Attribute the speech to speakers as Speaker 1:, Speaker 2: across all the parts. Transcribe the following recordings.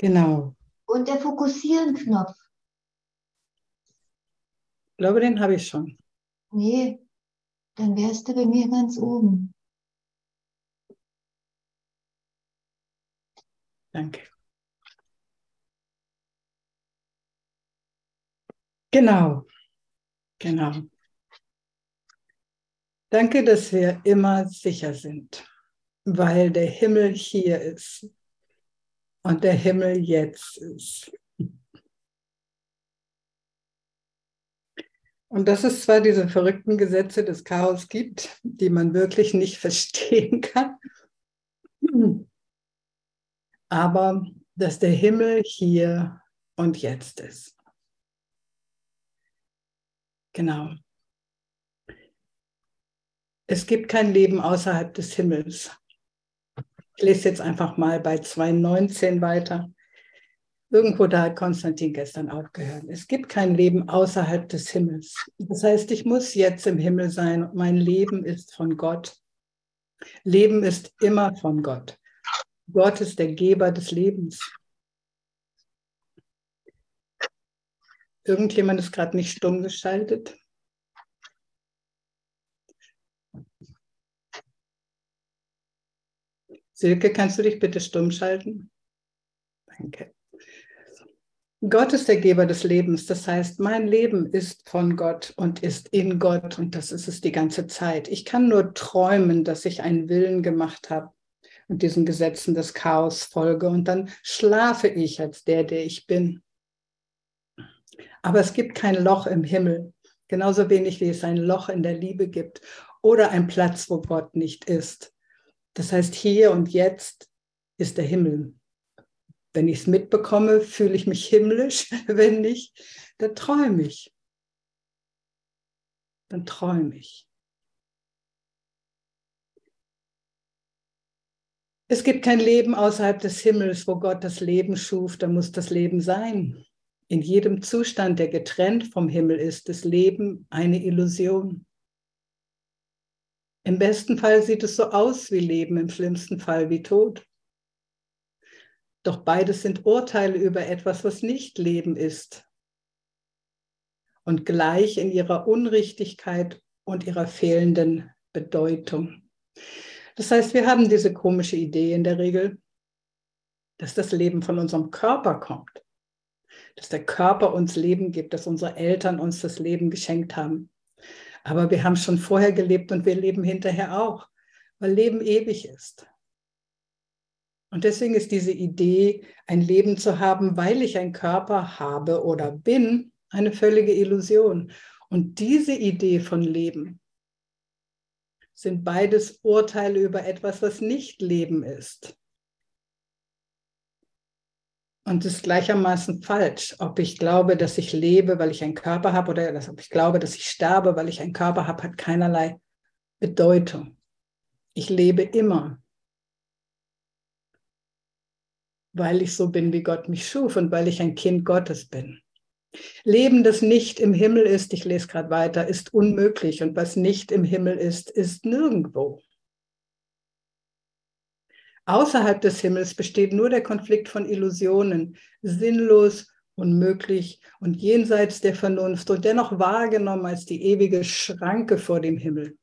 Speaker 1: Genau.
Speaker 2: Und der Fokussieren-Knopf.
Speaker 1: Ich glaube, den habe ich schon.
Speaker 2: Nee, dann wärst du bei mir ganz oben.
Speaker 1: Danke. Genau, genau. Danke, dass wir immer sicher sind, weil der Himmel hier ist und der Himmel jetzt ist. Und dass es zwar diese verrückten Gesetze des Chaos gibt, die man wirklich nicht verstehen kann, aber dass der Himmel hier und jetzt ist. Genau. Es gibt kein Leben außerhalb des Himmels. Ich lese jetzt einfach mal bei 2.19 weiter. Irgendwo da hat Konstantin gestern aufgehört. Es gibt kein Leben außerhalb des Himmels. Das heißt, ich muss jetzt im Himmel sein mein Leben ist von Gott. Leben ist immer von Gott. Gott ist der Geber des Lebens. Irgendjemand ist gerade nicht stumm geschaltet. Silke, kannst du dich bitte stumm schalten? Danke. Gott ist der Geber des Lebens. Das heißt, mein Leben ist von Gott und ist in Gott und das ist es die ganze Zeit. Ich kann nur träumen, dass ich einen Willen gemacht habe und diesen Gesetzen des Chaos folge und dann schlafe ich als der, der ich bin. Aber es gibt kein Loch im Himmel, genauso wenig wie es ein Loch in der Liebe gibt oder ein Platz, wo Gott nicht ist. Das heißt, hier und jetzt ist der Himmel. Wenn ich es mitbekomme, fühle ich mich himmlisch. Wenn nicht, dann träume ich. Dann träume ich. Es gibt kein Leben außerhalb des Himmels, wo Gott das Leben schuf, da muss das Leben sein. In jedem Zustand, der getrennt vom Himmel ist, ist Leben eine Illusion. Im besten Fall sieht es so aus wie Leben, im schlimmsten Fall wie Tod. Doch beides sind Urteile über etwas, was nicht Leben ist. Und gleich in ihrer Unrichtigkeit und ihrer fehlenden Bedeutung. Das heißt, wir haben diese komische Idee in der Regel, dass das Leben von unserem Körper kommt. Dass der Körper uns Leben gibt, dass unsere Eltern uns das Leben geschenkt haben. Aber wir haben schon vorher gelebt und wir leben hinterher auch, weil Leben ewig ist. Und deswegen ist diese Idee, ein Leben zu haben, weil ich einen Körper habe oder bin, eine völlige Illusion. Und diese Idee von Leben sind beides Urteile über etwas, was nicht Leben ist. Und es ist gleichermaßen falsch, ob ich glaube, dass ich lebe, weil ich einen Körper habe, oder ob ich glaube, dass ich sterbe, weil ich einen Körper habe, hat keinerlei Bedeutung. Ich lebe immer, weil ich so bin, wie Gott mich schuf und weil ich ein Kind Gottes bin. Leben, das nicht im Himmel ist, ich lese gerade weiter, ist unmöglich und was nicht im Himmel ist, ist nirgendwo. Außerhalb des Himmels besteht nur der Konflikt von Illusionen, sinnlos, unmöglich und jenseits der Vernunft und dennoch wahrgenommen als die ewige Schranke vor dem Himmel.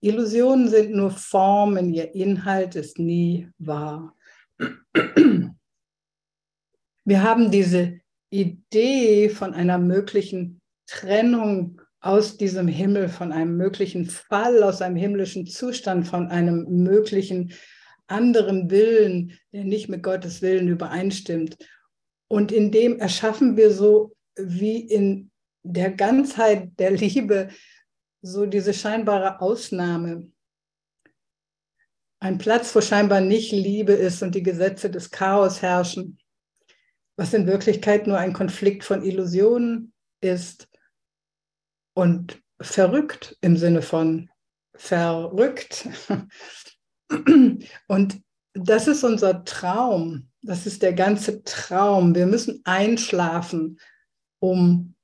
Speaker 1: Illusionen sind nur Formen, ihr Inhalt ist nie wahr. Wir haben diese Idee von einer möglichen Trennung aus diesem Himmel, von einem möglichen Fall, aus einem himmlischen Zustand, von einem möglichen anderen Willen, der nicht mit Gottes Willen übereinstimmt. Und in dem erschaffen wir so wie in der Ganzheit der Liebe so diese scheinbare Ausnahme. Ein Platz, wo scheinbar nicht Liebe ist und die Gesetze des Chaos herrschen, was in Wirklichkeit nur ein Konflikt von Illusionen ist und verrückt im Sinne von verrückt. Und das ist unser Traum. Das ist der ganze Traum. Wir müssen einschlafen, um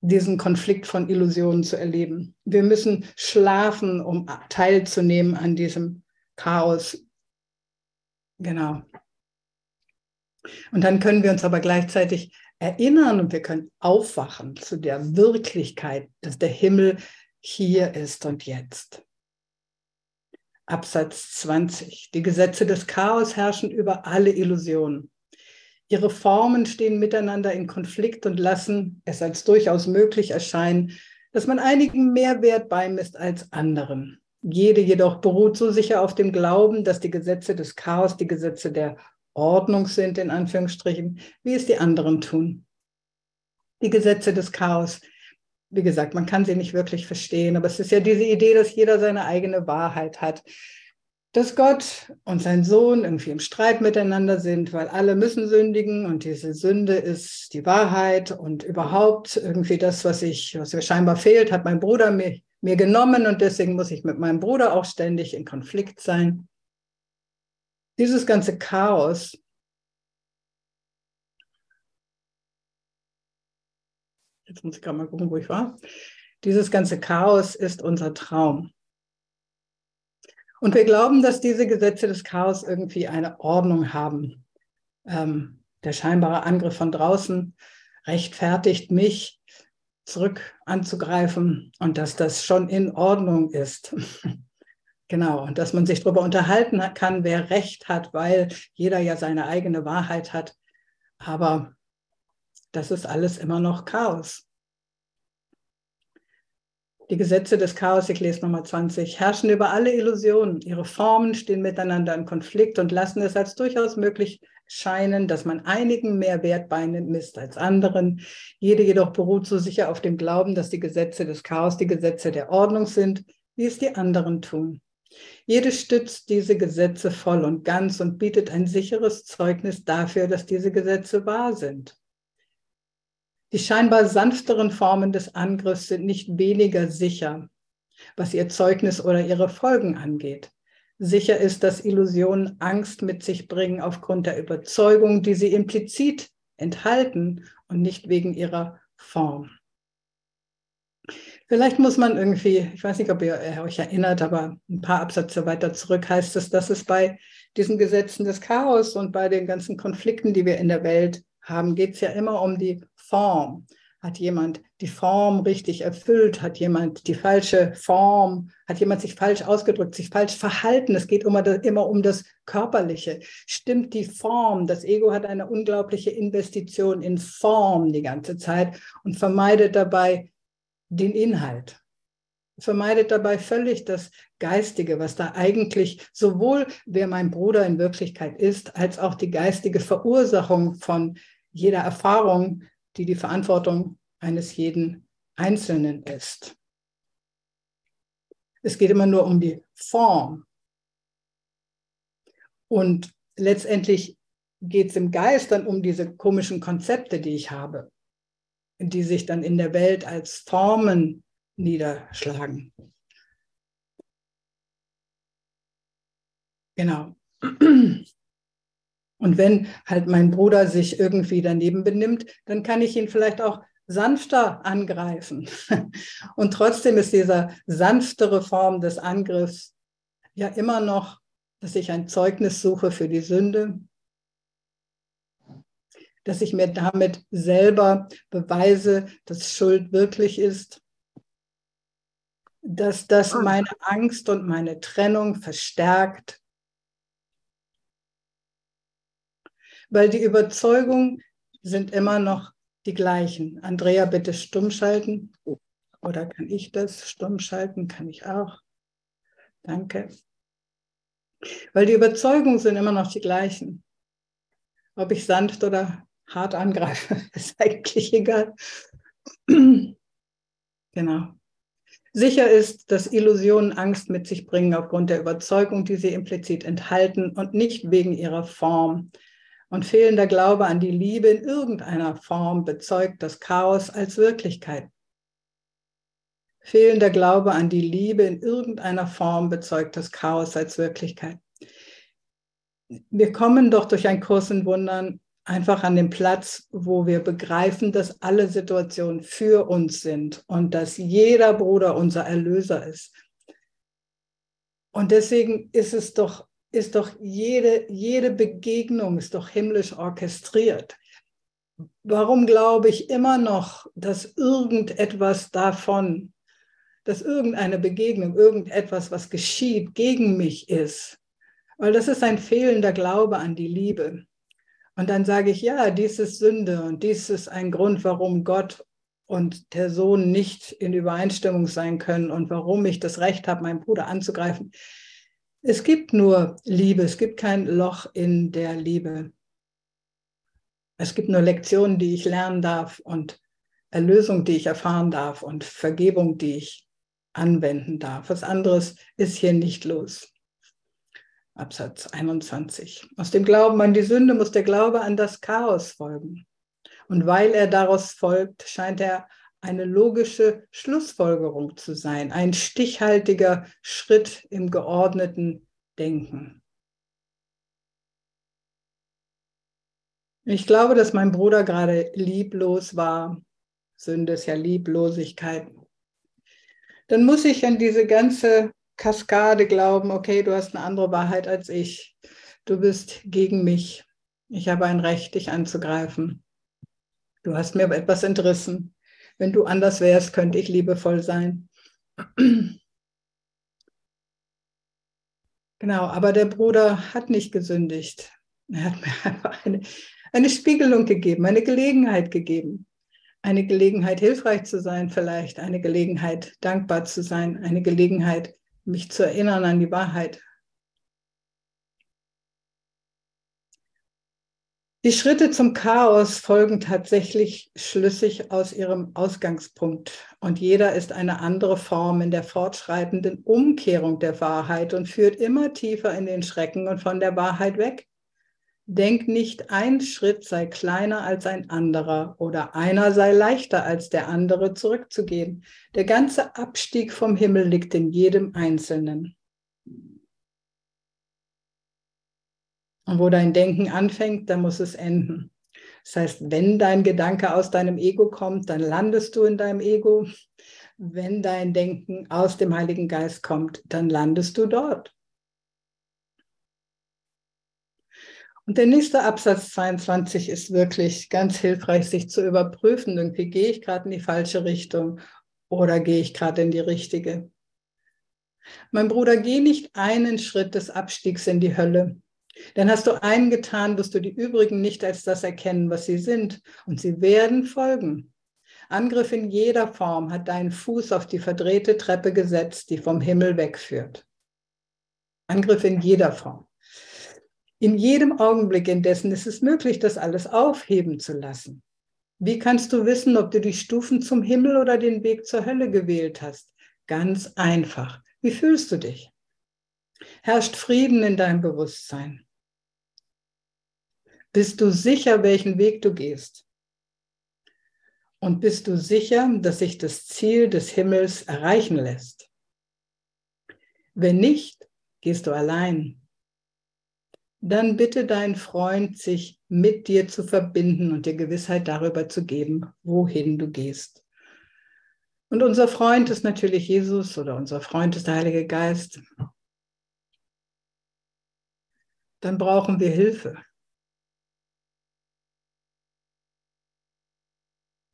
Speaker 1: diesen Konflikt von Illusionen zu erleben. Wir müssen schlafen, um teilzunehmen an diesem Chaos. Genau. Und dann können wir uns aber gleichzeitig erinnern und wir können aufwachen zu der Wirklichkeit, dass der Himmel hier ist und jetzt. Absatz 20. Die Gesetze des Chaos herrschen über alle Illusionen. Ihre Formen stehen miteinander in Konflikt und lassen es als durchaus möglich erscheinen, dass man einigen mehr Wert beimisst als anderen. Jede jedoch beruht so sicher auf dem Glauben, dass die Gesetze des Chaos die Gesetze der Ordnung sind, in Anführungsstrichen, wie es die anderen tun. Die Gesetze des Chaos, wie gesagt, man kann sie nicht wirklich verstehen, aber es ist ja diese Idee, dass jeder seine eigene Wahrheit hat dass Gott und sein Sohn irgendwie im Streit miteinander sind, weil alle müssen sündigen und diese Sünde ist die Wahrheit und überhaupt irgendwie das, was ich, was mir scheinbar fehlt, hat mein Bruder mir, mir genommen und deswegen muss ich mit meinem Bruder auch ständig in Konflikt sein. Dieses ganze Chaos Jetzt muss ich gerade mal gucken, wo ich war. Dieses ganze Chaos ist unser Traum. Und wir glauben, dass diese Gesetze des Chaos irgendwie eine Ordnung haben. Ähm, der scheinbare Angriff von draußen rechtfertigt mich, zurück anzugreifen und dass das schon in Ordnung ist. genau, und dass man sich darüber unterhalten kann, wer Recht hat, weil jeder ja seine eigene Wahrheit hat. Aber das ist alles immer noch Chaos. Die Gesetze des Chaos, ich lese Nummer 20, herrschen über alle Illusionen. Ihre Formen stehen miteinander in Konflikt und lassen es als durchaus möglich scheinen, dass man einigen mehr Wert beimisst als anderen. Jede jedoch beruht so sicher auf dem Glauben, dass die Gesetze des Chaos die Gesetze der Ordnung sind, wie es die anderen tun. Jede stützt diese Gesetze voll und ganz und bietet ein sicheres Zeugnis dafür, dass diese Gesetze wahr sind. Die scheinbar sanfteren Formen des Angriffs sind nicht weniger sicher, was ihr Zeugnis oder ihre Folgen angeht. Sicher ist, dass Illusionen Angst mit sich bringen aufgrund der Überzeugung, die sie implizit enthalten und nicht wegen ihrer Form. Vielleicht muss man irgendwie, ich weiß nicht, ob ihr euch erinnert, aber ein paar Absätze weiter zurück heißt es, dass es bei diesen Gesetzen des Chaos und bei den ganzen Konflikten, die wir in der Welt haben, geht es ja immer um die Form. Hat jemand die Form richtig erfüllt? Hat jemand die falsche Form? Hat jemand sich falsch ausgedrückt, sich falsch verhalten? Es geht immer, immer um das Körperliche. Stimmt die Form? Das Ego hat eine unglaubliche Investition in Form die ganze Zeit und vermeidet dabei den Inhalt. Vermeidet dabei völlig das Geistige, was da eigentlich sowohl wer mein Bruder in Wirklichkeit ist, als auch die geistige Verursachung von jeder Erfahrung, die die Verantwortung eines jeden Einzelnen ist. Es geht immer nur um die Form. Und letztendlich geht es im Geist dann um diese komischen Konzepte, die ich habe, die sich dann in der Welt als Formen niederschlagen. Genau. Und wenn halt mein Bruder sich irgendwie daneben benimmt, dann kann ich ihn vielleicht auch sanfter angreifen. Und trotzdem ist diese sanftere Form des Angriffs ja immer noch, dass ich ein Zeugnis suche für die Sünde, dass ich mir damit selber beweise, dass Schuld wirklich ist, dass das ah. meine Angst und meine Trennung verstärkt weil die Überzeugungen sind immer noch die gleichen. Andrea, bitte stumm schalten. Oder kann ich das stumm schalten? Kann ich auch. Danke. Weil die Überzeugungen sind immer noch die gleichen. Ob ich sanft oder hart angreife, ist eigentlich egal. genau. Sicher ist, dass Illusionen Angst mit sich bringen aufgrund der Überzeugung, die sie implizit enthalten und nicht wegen ihrer Form. Und fehlender Glaube an die Liebe in irgendeiner Form bezeugt das Chaos als Wirklichkeit. Fehlender Glaube an die Liebe in irgendeiner Form bezeugt das Chaos als Wirklichkeit. Wir kommen doch durch einen Kurs in Wundern einfach an den Platz, wo wir begreifen, dass alle Situationen für uns sind und dass jeder Bruder unser Erlöser ist. Und deswegen ist es doch ist doch jede, jede Begegnung ist doch himmlisch orchestriert. Warum glaube ich immer noch, dass irgendetwas davon, dass irgendeine Begegnung, irgendetwas, was geschieht, gegen mich ist? Weil das ist ein fehlender Glaube an die Liebe. Und dann sage ich, ja, dies ist Sünde und dies ist ein Grund, warum Gott und der Sohn nicht in Übereinstimmung sein können und warum ich das Recht habe, meinen Bruder anzugreifen. Es gibt nur Liebe, es gibt kein Loch in der Liebe. Es gibt nur Lektionen, die ich lernen darf und Erlösung, die ich erfahren darf und Vergebung, die ich anwenden darf. Was anderes ist hier nicht los. Absatz 21. Aus dem Glauben an die Sünde muss der Glaube an das Chaos folgen. Und weil er daraus folgt, scheint er eine logische Schlussfolgerung zu sein, ein stichhaltiger Schritt im geordneten Denken. Ich glaube, dass mein Bruder gerade lieblos war. Sünde ist ja Lieblosigkeit. Dann muss ich an diese ganze Kaskade glauben, okay, du hast eine andere Wahrheit als ich. Du bist gegen mich. Ich habe ein Recht, dich anzugreifen. Du hast mir etwas entrissen. Wenn du anders wärst, könnte ich liebevoll sein. Genau, aber der Bruder hat nicht gesündigt. Er hat mir einfach eine, eine Spiegelung gegeben, eine Gelegenheit gegeben. Eine Gelegenheit, hilfreich zu sein, vielleicht. Eine Gelegenheit, dankbar zu sein. Eine Gelegenheit, mich zu erinnern an die Wahrheit. Die Schritte zum Chaos folgen tatsächlich schlüssig aus ihrem Ausgangspunkt und jeder ist eine andere Form in der fortschreitenden Umkehrung der Wahrheit und führt immer tiefer in den Schrecken und von der Wahrheit weg. Denk nicht, ein Schritt sei kleiner als ein anderer oder einer sei leichter als der andere zurückzugehen. Der ganze Abstieg vom Himmel liegt in jedem Einzelnen. Und wo dein Denken anfängt, da muss es enden. Das heißt, wenn dein Gedanke aus deinem Ego kommt, dann landest du in deinem Ego. Wenn dein Denken aus dem Heiligen Geist kommt, dann landest du dort. Und der nächste Absatz 22 ist wirklich ganz hilfreich, sich zu überprüfen. Irgendwie gehe ich gerade in die falsche Richtung oder gehe ich gerade in die richtige. Mein Bruder, geh nicht einen Schritt des Abstiegs in die Hölle. Denn hast du einen getan, wirst du die übrigen nicht als das erkennen, was sie sind, und sie werden folgen. Angriff in jeder Form hat deinen Fuß auf die verdrehte Treppe gesetzt, die vom Himmel wegführt. Angriff in jeder Form. In jedem Augenblick indessen ist es möglich, das alles aufheben zu lassen. Wie kannst du wissen, ob du die Stufen zum Himmel oder den Weg zur Hölle gewählt hast? Ganz einfach. Wie fühlst du dich? Herrscht Frieden in deinem Bewusstsein? Bist du sicher, welchen Weg du gehst? Und bist du sicher, dass sich das Ziel des Himmels erreichen lässt? Wenn nicht, gehst du allein. Dann bitte deinen Freund, sich mit dir zu verbinden und dir Gewissheit darüber zu geben, wohin du gehst. Und unser Freund ist natürlich Jesus oder unser Freund ist der Heilige Geist dann brauchen wir Hilfe.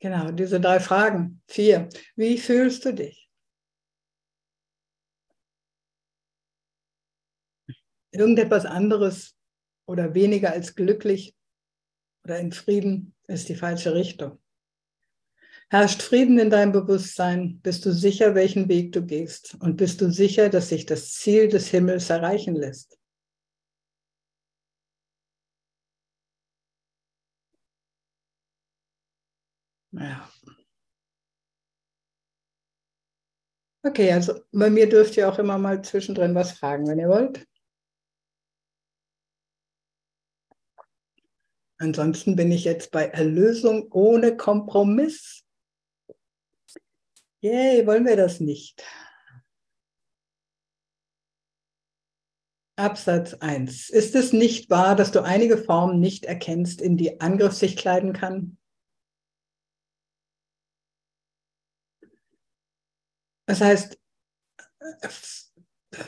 Speaker 1: Genau, diese drei Fragen. Vier. Wie fühlst du dich? Irgendetwas anderes oder weniger als glücklich oder in Frieden ist die falsche Richtung. Herrscht Frieden in deinem Bewusstsein? Bist du sicher, welchen Weg du gehst? Und bist du sicher, dass sich das Ziel des Himmels erreichen lässt? Ja. Okay, also bei mir dürft ihr auch immer mal zwischendrin was fragen, wenn ihr wollt. Ansonsten bin ich jetzt bei Erlösung ohne Kompromiss. Yay, wollen wir das nicht? Absatz 1. Ist es nicht wahr, dass du einige Formen nicht erkennst, in die Angriff sich kleiden kann? Das heißt,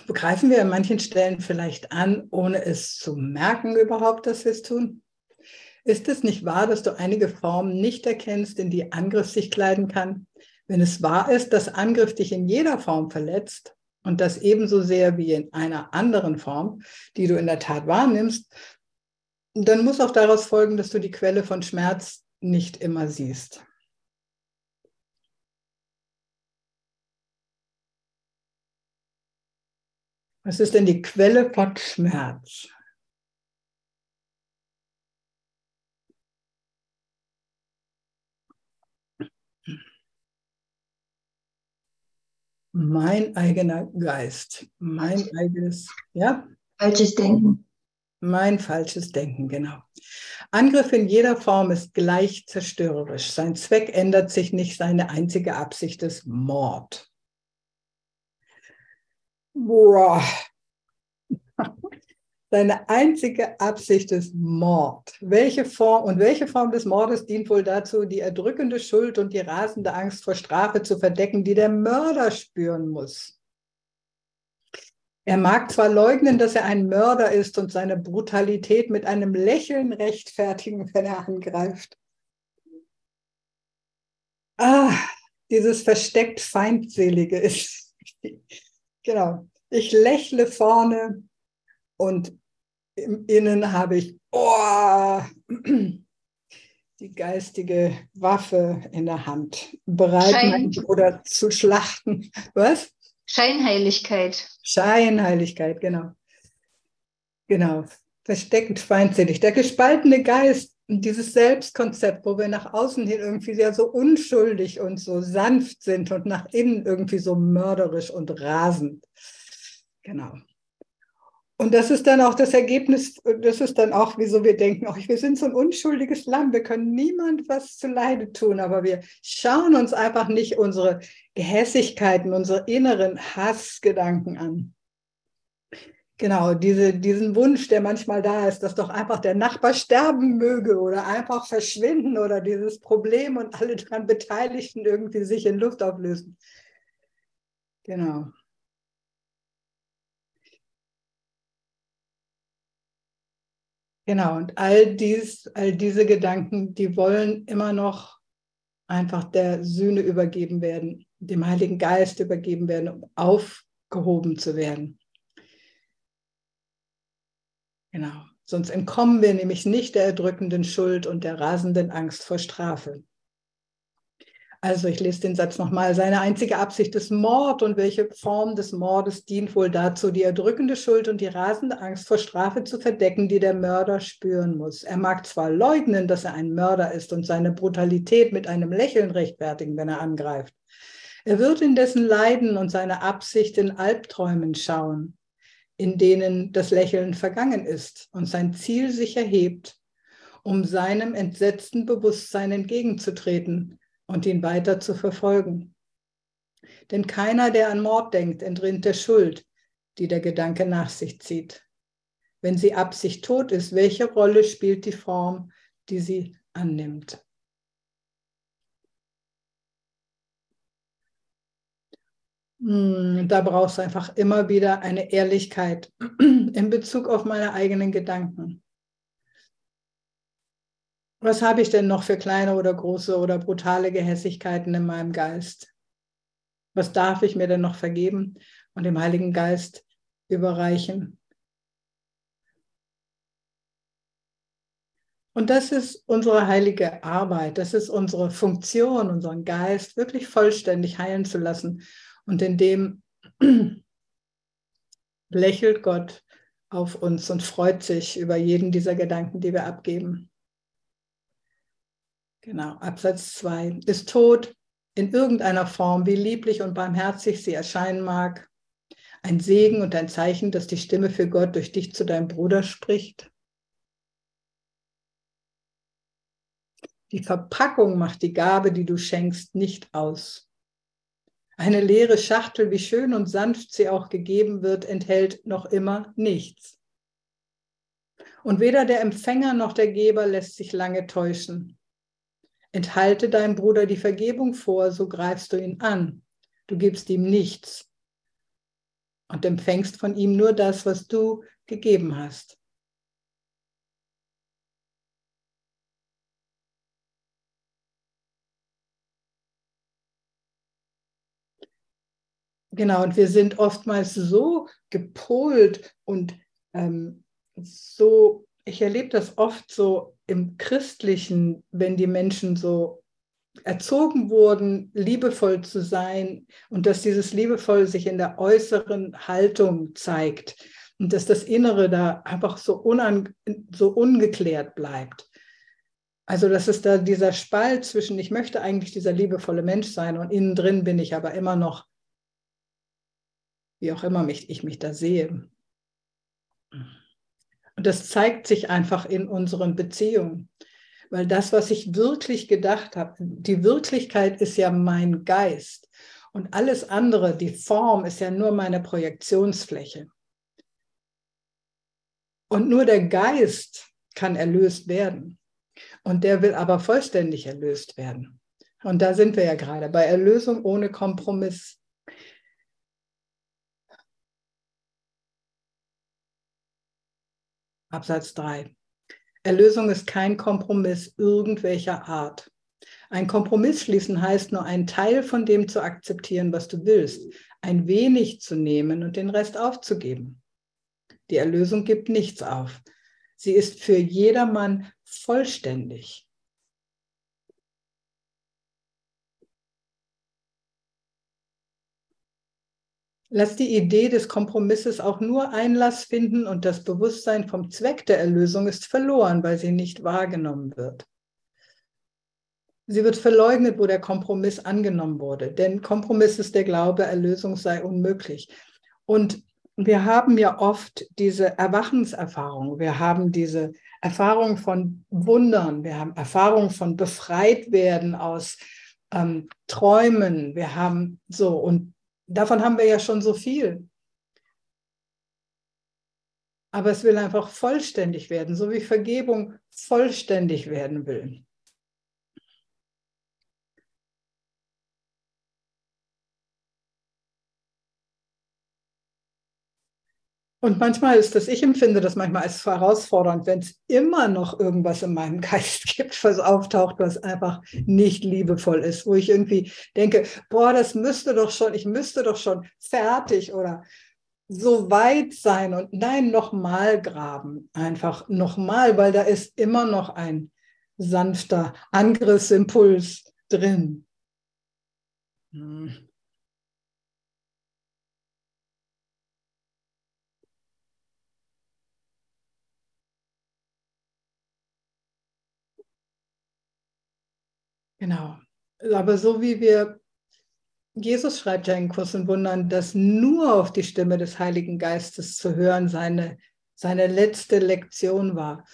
Speaker 1: greifen wir an manchen Stellen vielleicht an, ohne es zu merken überhaupt, dass wir es tun? Ist es nicht wahr, dass du einige Formen nicht erkennst, in die Angriff sich kleiden kann? Wenn es wahr ist, dass Angriff dich in jeder Form verletzt und das ebenso sehr wie in einer anderen Form, die du in der Tat wahrnimmst, dann muss auch daraus folgen, dass du die Quelle von Schmerz nicht immer siehst. Was ist denn die Quelle von Schmerz? Mein eigener Geist, mein eigenes, ja?
Speaker 2: Falsches Denken.
Speaker 1: Mein falsches Denken, genau. Angriff in jeder Form ist gleich zerstörerisch. Sein Zweck ändert sich nicht, seine einzige Absicht ist Mord. Boah. Seine einzige Absicht ist Mord. Welche Form und welche Form des Mordes dient wohl dazu, die erdrückende Schuld und die rasende Angst vor Strafe zu verdecken, die der Mörder spüren muss? Er mag zwar leugnen, dass er ein Mörder ist und seine Brutalität mit einem Lächeln rechtfertigen, wenn er angreift. Ah, dieses versteckt Feindselige ist Genau. Ich lächle vorne und im Innen habe ich oh, die geistige Waffe in der Hand, bereit Schein. oder zu schlachten. Was?
Speaker 2: Scheinheiligkeit.
Speaker 1: Scheinheiligkeit, genau. Genau. Versteckend feindselig. Der gespaltene Geist dieses Selbstkonzept, wo wir nach außen hin irgendwie sehr so unschuldig und so sanft sind und nach innen irgendwie so mörderisch und rasend. Genau. Und das ist dann auch das Ergebnis, das ist dann auch, wieso wir denken, ach, wir sind so ein unschuldiges Lamm, wir können niemand was zu Leide tun, aber wir schauen uns einfach nicht unsere Gehässigkeiten, unsere inneren Hassgedanken an. Genau, diese, diesen Wunsch, der manchmal da ist, dass doch einfach der Nachbar sterben möge oder einfach verschwinden oder dieses Problem und alle daran Beteiligten irgendwie sich in Luft auflösen. Genau. Genau, und all dies, all diese Gedanken, die wollen immer noch einfach der Sühne übergeben werden, dem Heiligen Geist übergeben werden, um aufgehoben zu werden. Genau. Sonst entkommen wir nämlich nicht der erdrückenden Schuld und der rasenden Angst vor Strafe. Also ich lese den Satz nochmal. Seine einzige Absicht ist Mord und welche Form des Mordes dient wohl dazu, die erdrückende Schuld und die rasende Angst vor Strafe zu verdecken, die der Mörder spüren muss. Er mag zwar leugnen, dass er ein Mörder ist und seine Brutalität mit einem Lächeln rechtfertigen, wenn er angreift. Er wird indessen leiden und seine Absicht in Albträumen schauen in denen das Lächeln vergangen ist und sein Ziel sich erhebt, um seinem entsetzten Bewusstsein entgegenzutreten und ihn weiter zu verfolgen. Denn keiner, der an Mord denkt, entrinnt der Schuld, die der Gedanke nach sich zieht. Wenn sie Absicht tot ist, welche Rolle spielt die Form, die sie annimmt? Hm, da brauchst du einfach immer wieder eine Ehrlichkeit in Bezug auf meine eigenen Gedanken. Was habe ich denn noch für kleine oder große oder brutale Gehässigkeiten in meinem Geist? Was darf ich mir denn noch vergeben und dem Heiligen Geist überreichen? Und das ist unsere heilige Arbeit, das ist unsere Funktion, unseren Geist wirklich vollständig heilen zu lassen und in dem lächelt Gott auf uns und freut sich über jeden dieser Gedanken, die wir abgeben. Genau, Absatz 2. Ist Tod in irgendeiner Form, wie lieblich und barmherzig sie erscheinen mag, ein Segen und ein Zeichen, dass die Stimme für Gott durch dich zu deinem Bruder spricht? Die Verpackung macht die Gabe, die du schenkst, nicht aus. Eine leere Schachtel, wie schön und sanft sie auch gegeben wird, enthält noch immer nichts. Und weder der Empfänger noch der Geber lässt sich lange täuschen. Enthalte deinem Bruder die Vergebung vor, so greifst du ihn an. Du gibst ihm nichts. und empfängst von ihm nur das, was du gegeben hast. Genau, und wir sind oftmals so gepolt und ähm, so, ich erlebe das oft so im Christlichen, wenn die Menschen so erzogen wurden, liebevoll zu sein und dass dieses liebevoll sich in der äußeren Haltung zeigt und dass das Innere da einfach so, unan, so ungeklärt bleibt. Also, dass es da dieser Spalt zwischen, ich möchte eigentlich dieser liebevolle Mensch sein und innen drin bin ich aber immer noch wie auch immer mich, ich mich da sehe. Und das zeigt sich einfach in unseren Beziehungen. Weil das, was ich wirklich gedacht habe, die Wirklichkeit ist ja mein Geist. Und alles andere, die Form, ist ja nur meine Projektionsfläche. Und nur der Geist kann erlöst werden. Und der will aber vollständig erlöst werden. Und da sind wir ja gerade bei Erlösung ohne Kompromiss. Absatz 3. Erlösung ist kein Kompromiss irgendwelcher Art. Ein Kompromiss schließen heißt nur einen Teil von dem zu akzeptieren, was du willst, ein wenig zu nehmen und den Rest aufzugeben. Die Erlösung gibt nichts auf. Sie ist für jedermann vollständig. Lass die Idee des Kompromisses auch nur Einlass finden und das Bewusstsein vom Zweck der Erlösung ist verloren, weil sie nicht wahrgenommen wird. Sie wird verleugnet, wo der Kompromiss angenommen wurde, denn Kompromiss ist der Glaube, Erlösung sei unmöglich. Und wir haben ja oft diese Erwachenserfahrung, wir haben diese Erfahrung von Wundern, wir haben Erfahrung von befreit werden aus ähm, Träumen, wir haben so und Davon haben wir ja schon so viel. Aber es will einfach vollständig werden, so wie Vergebung vollständig werden will. Und manchmal ist das, ich empfinde das manchmal als herausfordernd, wenn es immer noch irgendwas in meinem Geist gibt, was auftaucht, was einfach nicht liebevoll ist, wo ich irgendwie denke, boah, das müsste doch schon, ich müsste doch schon fertig oder so weit sein und nein, nochmal graben, einfach nochmal, weil da ist immer noch ein sanfter Angriffsimpuls drin. Hm. Genau. Aber so wie wir, Jesus schreibt ja in Kurs und Wundern, dass nur auf die Stimme des Heiligen Geistes zu hören seine, seine letzte Lektion war.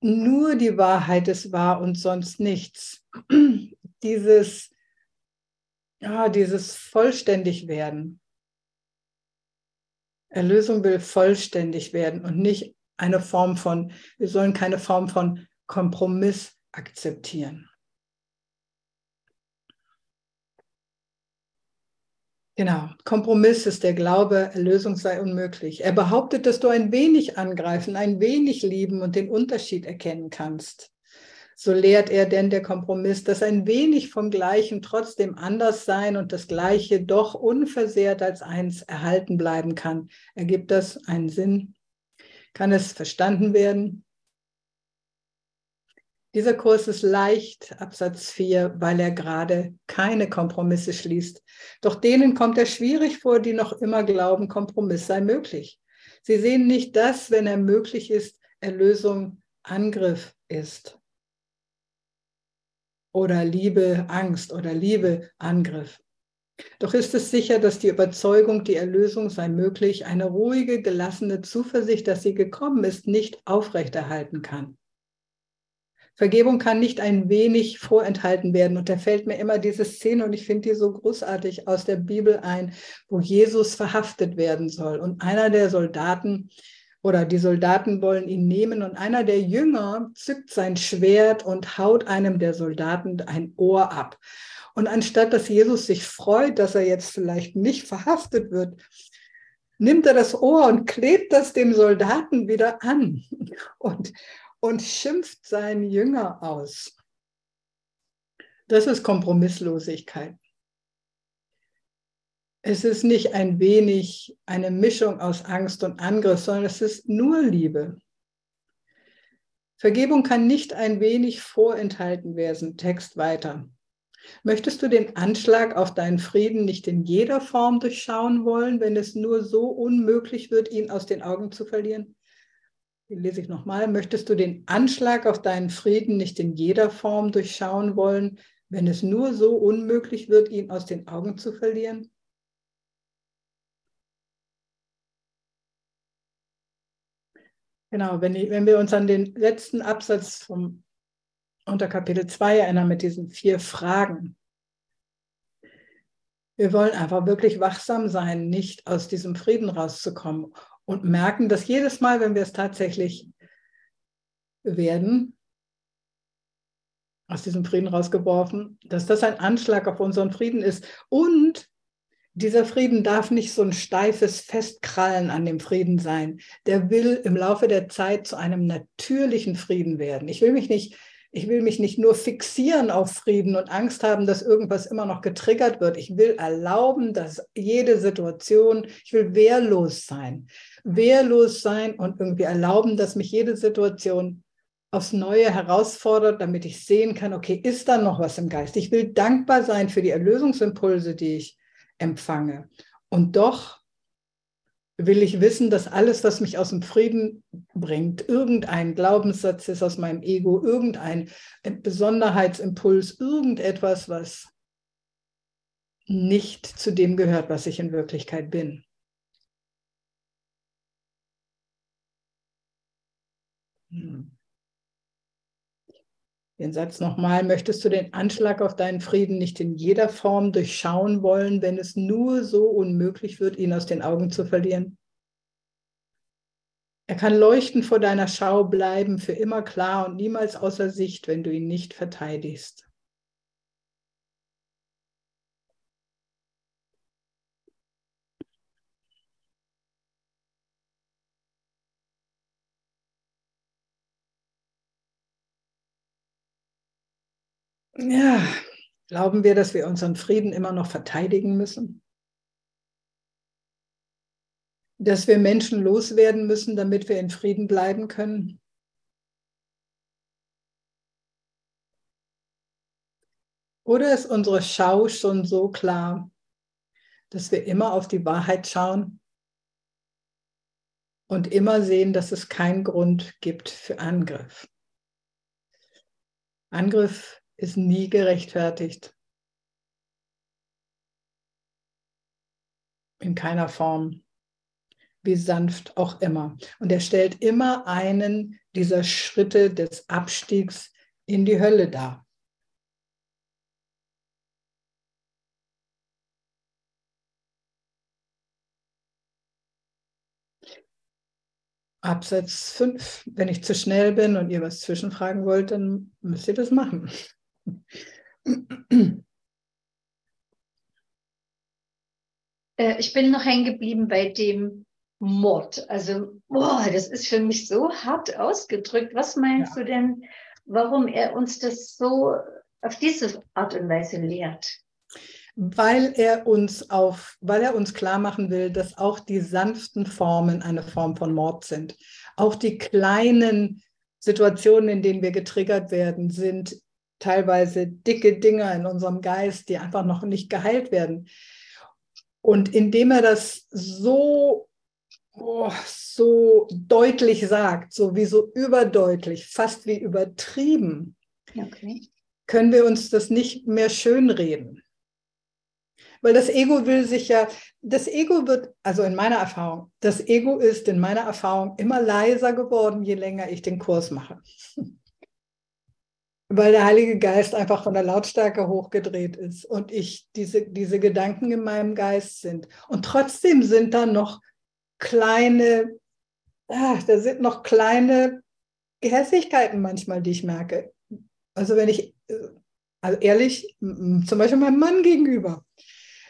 Speaker 1: Nur die Wahrheit ist wahr und sonst nichts. Dieses, ja, dieses vollständig werden. Erlösung will vollständig werden und nicht eine Form von, wir sollen keine Form von Kompromiss akzeptieren. Genau, Kompromiss ist der Glaube, Erlösung sei unmöglich. Er behauptet, dass du ein wenig angreifen, ein wenig lieben und den Unterschied erkennen kannst. So lehrt er denn der Kompromiss, dass ein wenig vom Gleichen trotzdem anders sein und das Gleiche doch unversehrt als eins erhalten bleiben kann. Ergibt das einen Sinn? Kann es verstanden werden? Dieser Kurs ist leicht, Absatz 4, weil er gerade keine Kompromisse schließt. Doch denen kommt er schwierig vor, die noch immer glauben, Kompromiss sei möglich. Sie sehen nicht das, wenn er möglich ist, Erlösung Angriff ist. Oder Liebe Angst oder Liebe Angriff. Doch ist es sicher, dass die Überzeugung, die Erlösung sei möglich, eine ruhige, gelassene Zuversicht, dass sie gekommen ist, nicht aufrechterhalten kann. Vergebung kann nicht ein wenig vorenthalten werden. Und da fällt mir immer diese Szene, und ich finde die so großartig aus der Bibel ein, wo Jesus verhaftet werden soll. Und einer der Soldaten oder die Soldaten wollen ihn nehmen und einer der Jünger zückt sein Schwert und haut einem der Soldaten ein Ohr ab. Und anstatt dass Jesus sich freut, dass er jetzt vielleicht nicht verhaftet wird, nimmt er das Ohr und klebt das dem Soldaten wieder an und, und schimpft seinen Jünger aus. Das ist Kompromisslosigkeit. Es ist nicht ein wenig eine Mischung aus Angst und Angriff, sondern es ist nur Liebe. Vergebung kann nicht ein wenig vorenthalten werden. Text weiter. Möchtest du den Anschlag auf deinen Frieden nicht in jeder Form durchschauen wollen, wenn es nur so unmöglich wird, ihn aus den Augen zu verlieren? Lese ich nochmal. Möchtest du den Anschlag auf deinen Frieden nicht in jeder Form durchschauen wollen, wenn es nur so unmöglich wird, ihn aus den Augen zu verlieren? Genau, wenn, ich, wenn wir uns an den letzten Absatz vom, unter Kapitel 2 erinnern mit diesen vier Fragen. Wir wollen einfach wirklich wachsam sein, nicht aus diesem Frieden rauszukommen und merken, dass jedes Mal, wenn wir es tatsächlich werden, aus diesem Frieden rausgeworfen, dass das ein Anschlag auf unseren Frieden ist und dieser Frieden darf nicht so ein steifes Festkrallen an dem Frieden sein. Der will im Laufe der Zeit zu einem natürlichen Frieden werden. Ich will mich nicht, ich will mich nicht nur fixieren auf Frieden und Angst haben, dass irgendwas immer noch getriggert wird. Ich will erlauben, dass jede Situation, ich will wehrlos sein. Wehrlos sein und irgendwie erlauben, dass mich jede Situation aufs Neue herausfordert, damit ich sehen kann, okay, ist da noch was im Geist? Ich will dankbar sein für die Erlösungsimpulse, die ich empfange. Und doch will ich wissen, dass alles, was mich aus dem Frieden bringt, irgendein Glaubenssatz ist aus meinem Ego, irgendein Besonderheitsimpuls, irgendetwas, was nicht zu dem gehört, was ich in Wirklichkeit bin. Hm. Den Satz nochmal, möchtest du den Anschlag auf deinen Frieden nicht in jeder Form durchschauen wollen, wenn es nur so unmöglich wird, ihn aus den Augen zu verlieren? Er kann leuchten vor deiner Schau bleiben, für immer klar und niemals außer Sicht, wenn du ihn nicht verteidigst. Ja, glauben wir, dass wir unseren Frieden immer noch verteidigen müssen? Dass wir Menschen loswerden müssen, damit wir in Frieden bleiben können? Oder ist unsere Schau schon so klar, dass wir immer auf die Wahrheit schauen und immer sehen, dass es keinen Grund gibt für Angriff? Angriff ist nie gerechtfertigt. In keiner Form. Wie sanft auch immer. Und er stellt immer einen dieser Schritte des Abstiegs in die Hölle dar. Absatz 5, wenn ich zu schnell bin und ihr was zwischenfragen wollt, dann müsst ihr das machen.
Speaker 2: Äh, ich bin noch hängen geblieben bei dem Mord. Also, boah, das ist für mich so hart ausgedrückt. Was meinst ja. du denn, warum er uns das so auf diese Art und Weise lehrt?
Speaker 1: Weil er uns auf, weil er uns klar machen will, dass auch die sanften Formen eine Form von Mord sind. Auch die kleinen Situationen, in denen wir getriggert werden, sind teilweise dicke Dinge in unserem Geist, die einfach noch nicht geheilt werden. Und indem er das so, oh, so deutlich sagt, so wie so überdeutlich, fast wie übertrieben, okay. können wir uns das nicht mehr schönreden. Weil das Ego will sich ja, das Ego wird, also in meiner Erfahrung, das Ego ist in meiner Erfahrung immer leiser geworden, je länger ich den Kurs mache weil der Heilige Geist einfach von der Lautstärke hochgedreht ist und ich diese, diese Gedanken in meinem Geist sind. Und trotzdem sind da noch kleine, ah, da sind noch kleine Gehässigkeiten manchmal, die ich merke. Also wenn ich, also ehrlich, zum Beispiel meinem Mann gegenüber,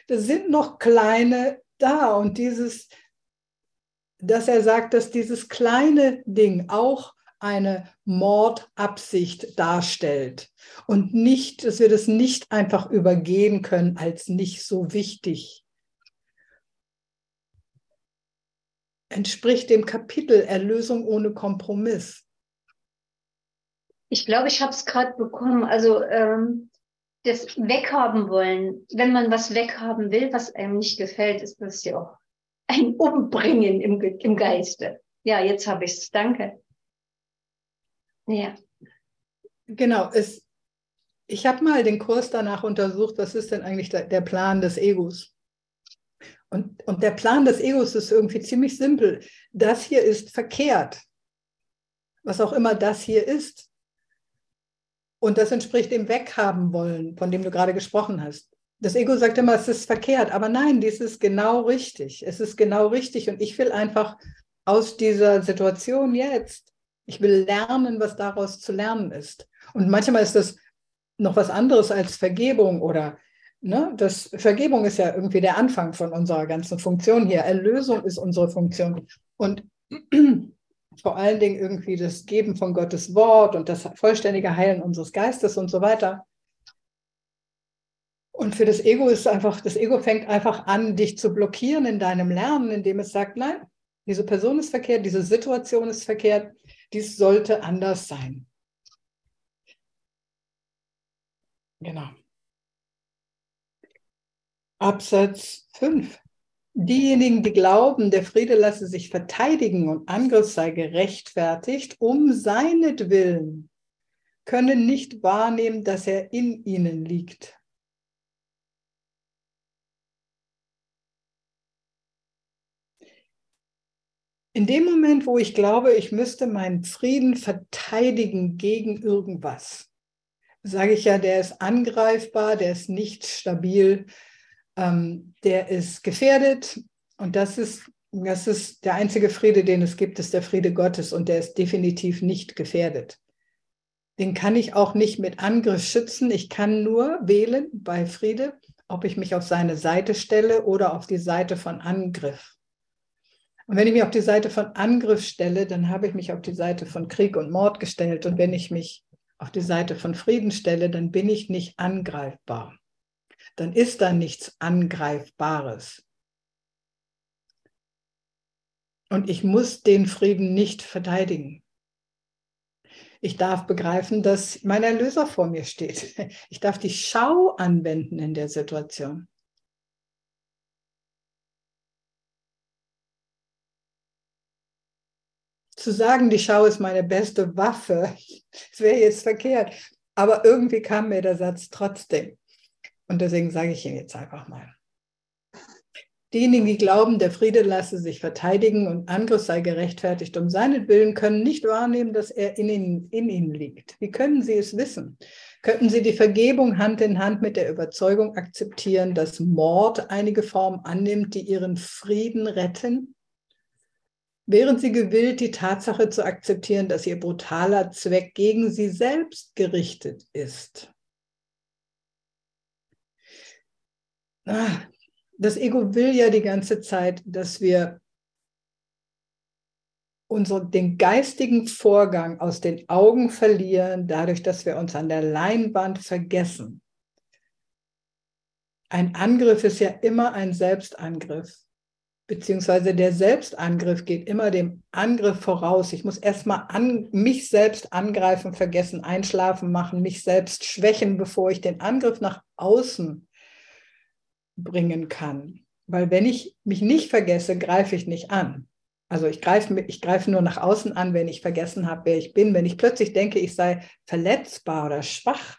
Speaker 1: da sind noch kleine da und dieses, dass er sagt, dass dieses kleine Ding auch eine Mordabsicht darstellt und nicht, dass wir das nicht einfach übergehen können als nicht so wichtig. Entspricht dem Kapitel Erlösung ohne Kompromiss.
Speaker 2: Ich glaube, ich habe es gerade bekommen. Also ähm, das weghaben wollen. Wenn man was weghaben will, was einem nicht gefällt, ist das ja auch ein Umbringen im, im Geiste. Ja, jetzt habe ich es. Danke. Ja.
Speaker 1: Genau, es, ich habe mal den Kurs danach untersucht, was ist denn eigentlich der, der Plan des Egos? Und, und der Plan des Egos ist irgendwie ziemlich simpel. Das hier ist verkehrt. Was auch immer das hier ist. Und das entspricht dem Weghaben wollen, von dem du gerade gesprochen hast. Das Ego sagt immer, es ist verkehrt, aber nein, dies ist genau richtig. Es ist genau richtig und ich will einfach aus dieser Situation jetzt, ich will lernen, was daraus zu lernen ist. Und manchmal ist das noch was anderes als Vergebung oder ne, das Vergebung ist ja irgendwie der Anfang von unserer ganzen Funktion hier. Erlösung ist unsere Funktion. Und vor allen Dingen irgendwie das Geben von Gottes Wort und das vollständige Heilen unseres Geistes und so weiter. Und für das Ego ist einfach, das Ego fängt einfach an, dich zu blockieren in deinem Lernen, indem es sagt, nein, diese Person ist verkehrt, diese Situation ist verkehrt, dies sollte anders sein. Genau. Absatz 5. Diejenigen, die glauben, der Friede lasse sich verteidigen und Angriff sei gerechtfertigt, um seinetwillen, können nicht wahrnehmen, dass er in ihnen liegt. In dem Moment, wo ich glaube, ich müsste meinen Frieden verteidigen gegen irgendwas, sage ich ja, der ist angreifbar, der ist nicht stabil, ähm, der ist gefährdet und das ist, das ist der einzige Friede, den es gibt, ist der Friede Gottes und der ist definitiv nicht gefährdet. Den kann ich auch nicht mit Angriff schützen. Ich kann nur wählen bei Friede, ob ich mich auf seine Seite stelle oder auf die Seite von Angriff. Und wenn ich mich auf die Seite von Angriff stelle, dann habe ich mich auf die Seite von Krieg und Mord gestellt. Und wenn ich mich auf die Seite von Frieden stelle, dann bin ich nicht angreifbar dann ist da nichts Angreifbares. Und ich muss den Frieden nicht verteidigen. Ich darf begreifen, dass mein Erlöser vor mir steht. Ich darf die Schau anwenden in der Situation. Zu sagen, die Schau ist meine beste Waffe, das wäre jetzt verkehrt. Aber irgendwie kam mir der Satz trotzdem. Und deswegen sage ich ihn jetzt einfach mal. Diejenigen, die glauben, der Friede lasse sich verteidigen und Angriff sei gerechtfertigt um seinetwillen, können nicht wahrnehmen, dass er in ihnen, in ihnen liegt. Wie können sie es wissen? Könnten sie die Vergebung Hand in Hand mit der Überzeugung akzeptieren, dass Mord einige Form annimmt, die ihren Frieden retten? Wären sie gewillt, die Tatsache zu akzeptieren, dass ihr brutaler Zweck gegen sie selbst gerichtet ist? Ah, das Ego will ja die ganze Zeit, dass wir unsere, den geistigen Vorgang aus den Augen verlieren, dadurch, dass wir uns an der Leinwand vergessen. Ein Angriff ist ja immer ein Selbstangriff, beziehungsweise der Selbstangriff geht immer dem Angriff voraus. Ich muss erstmal an, mich selbst angreifen, vergessen, einschlafen machen, mich selbst schwächen, bevor ich den Angriff nach außen bringen kann. Weil wenn ich mich nicht vergesse, greife ich nicht an. Also ich greife, ich greife nur nach außen an, wenn ich vergessen habe, wer ich bin. Wenn ich plötzlich denke, ich sei verletzbar oder schwach.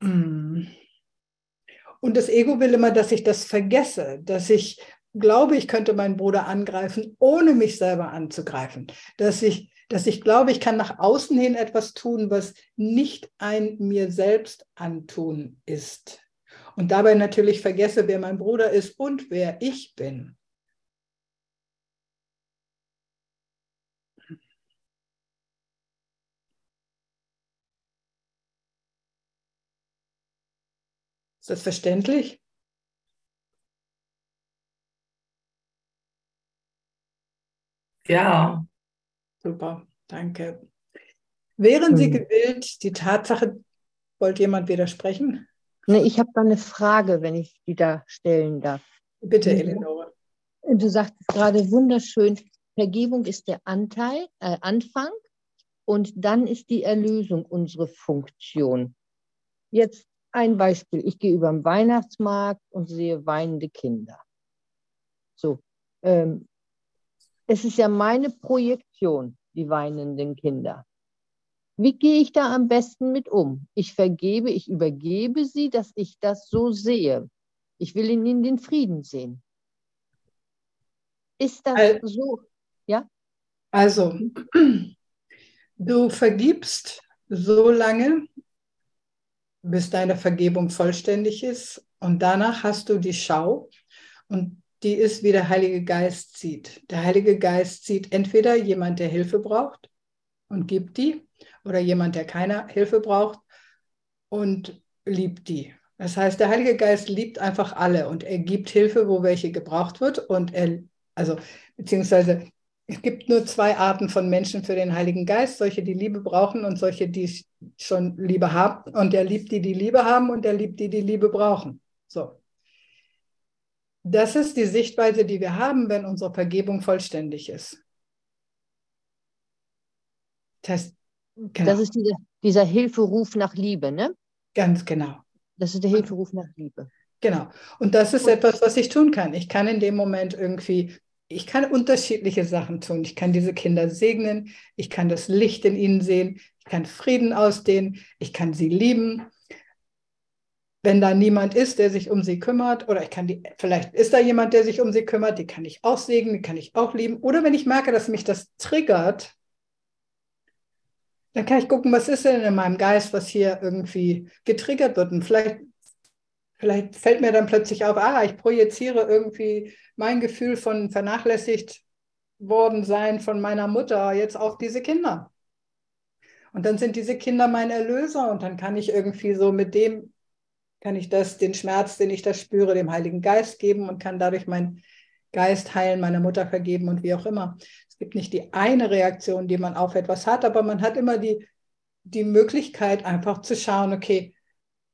Speaker 1: Mm. Und das Ego will immer, dass ich das vergesse, dass ich glaube, ich könnte meinen Bruder angreifen, ohne mich selber anzugreifen, dass ich dass ich glaube, ich kann nach außen hin etwas tun, was nicht ein mir selbst antun ist. Und dabei natürlich vergesse, wer mein Bruder ist und wer ich bin. Ist das verständlich? Ja. Super, danke. Wären hm. Sie gewillt, die Tatsache, wollte jemand widersprechen?
Speaker 3: Nee, ich habe da eine Frage, wenn ich die da stellen darf.
Speaker 1: Bitte, mhm. Eleonore.
Speaker 3: Du sagtest gerade wunderschön, Vergebung ist der Anteil, äh, Anfang und dann ist die Erlösung unsere Funktion. Jetzt ein Beispiel. Ich gehe über den Weihnachtsmarkt und sehe weinende Kinder. So, ähm, es ist ja meine Projektion, die weinenden Kinder. Wie gehe ich da am besten mit um? Ich vergebe, ich übergebe sie, dass ich das so sehe. Ich will in ihnen den Frieden sehen. Ist das also, so? Ja?
Speaker 1: Also, du vergibst so lange, bis deine Vergebung vollständig ist. Und danach hast du die Schau und die ist, wie der Heilige Geist sieht. Der Heilige Geist sieht entweder jemand, der Hilfe braucht und gibt die, oder jemand, der keine Hilfe braucht und liebt die. Das heißt, der Heilige Geist liebt einfach alle und er gibt Hilfe, wo welche gebraucht wird. Und er, also, beziehungsweise es gibt nur zwei Arten von Menschen für den Heiligen Geist, solche, die Liebe brauchen und solche, die schon Liebe haben. Und er liebt die, die Liebe haben und er liebt die, die Liebe brauchen. So. Das ist die Sichtweise, die wir haben, wenn unsere Vergebung vollständig ist.
Speaker 3: Das genau. Das ist dieser, dieser Hilferuf nach Liebe, ne?
Speaker 1: Ganz genau.
Speaker 3: Das ist der Hilferuf nach Liebe.
Speaker 1: Genau. Und das ist etwas, was ich tun kann. Ich kann in dem Moment irgendwie ich kann unterschiedliche Sachen tun. Ich kann diese Kinder segnen, ich kann das Licht in ihnen sehen, ich kann Frieden ausdehnen, ich kann sie lieben. Wenn da niemand ist, der sich um sie kümmert, oder ich kann die, vielleicht ist da jemand, der sich um sie kümmert, die kann ich auch segnen, die kann ich auch lieben. Oder wenn ich merke, dass mich das triggert, dann kann ich gucken, was ist denn in meinem Geist, was hier irgendwie getriggert wird. Und vielleicht, vielleicht fällt mir dann plötzlich auf, ah, ich projiziere irgendwie mein Gefühl von vernachlässigt worden sein von meiner Mutter jetzt auf diese Kinder. Und dann sind diese Kinder mein Erlöser und dann kann ich irgendwie so mit dem, kann ich das, den Schmerz, den ich da spüre, dem Heiligen Geist geben und kann dadurch meinen Geist heilen, meiner Mutter vergeben und wie auch immer. Es gibt nicht die eine Reaktion, die man auf etwas hat, aber man hat immer die, die Möglichkeit, einfach zu schauen, okay,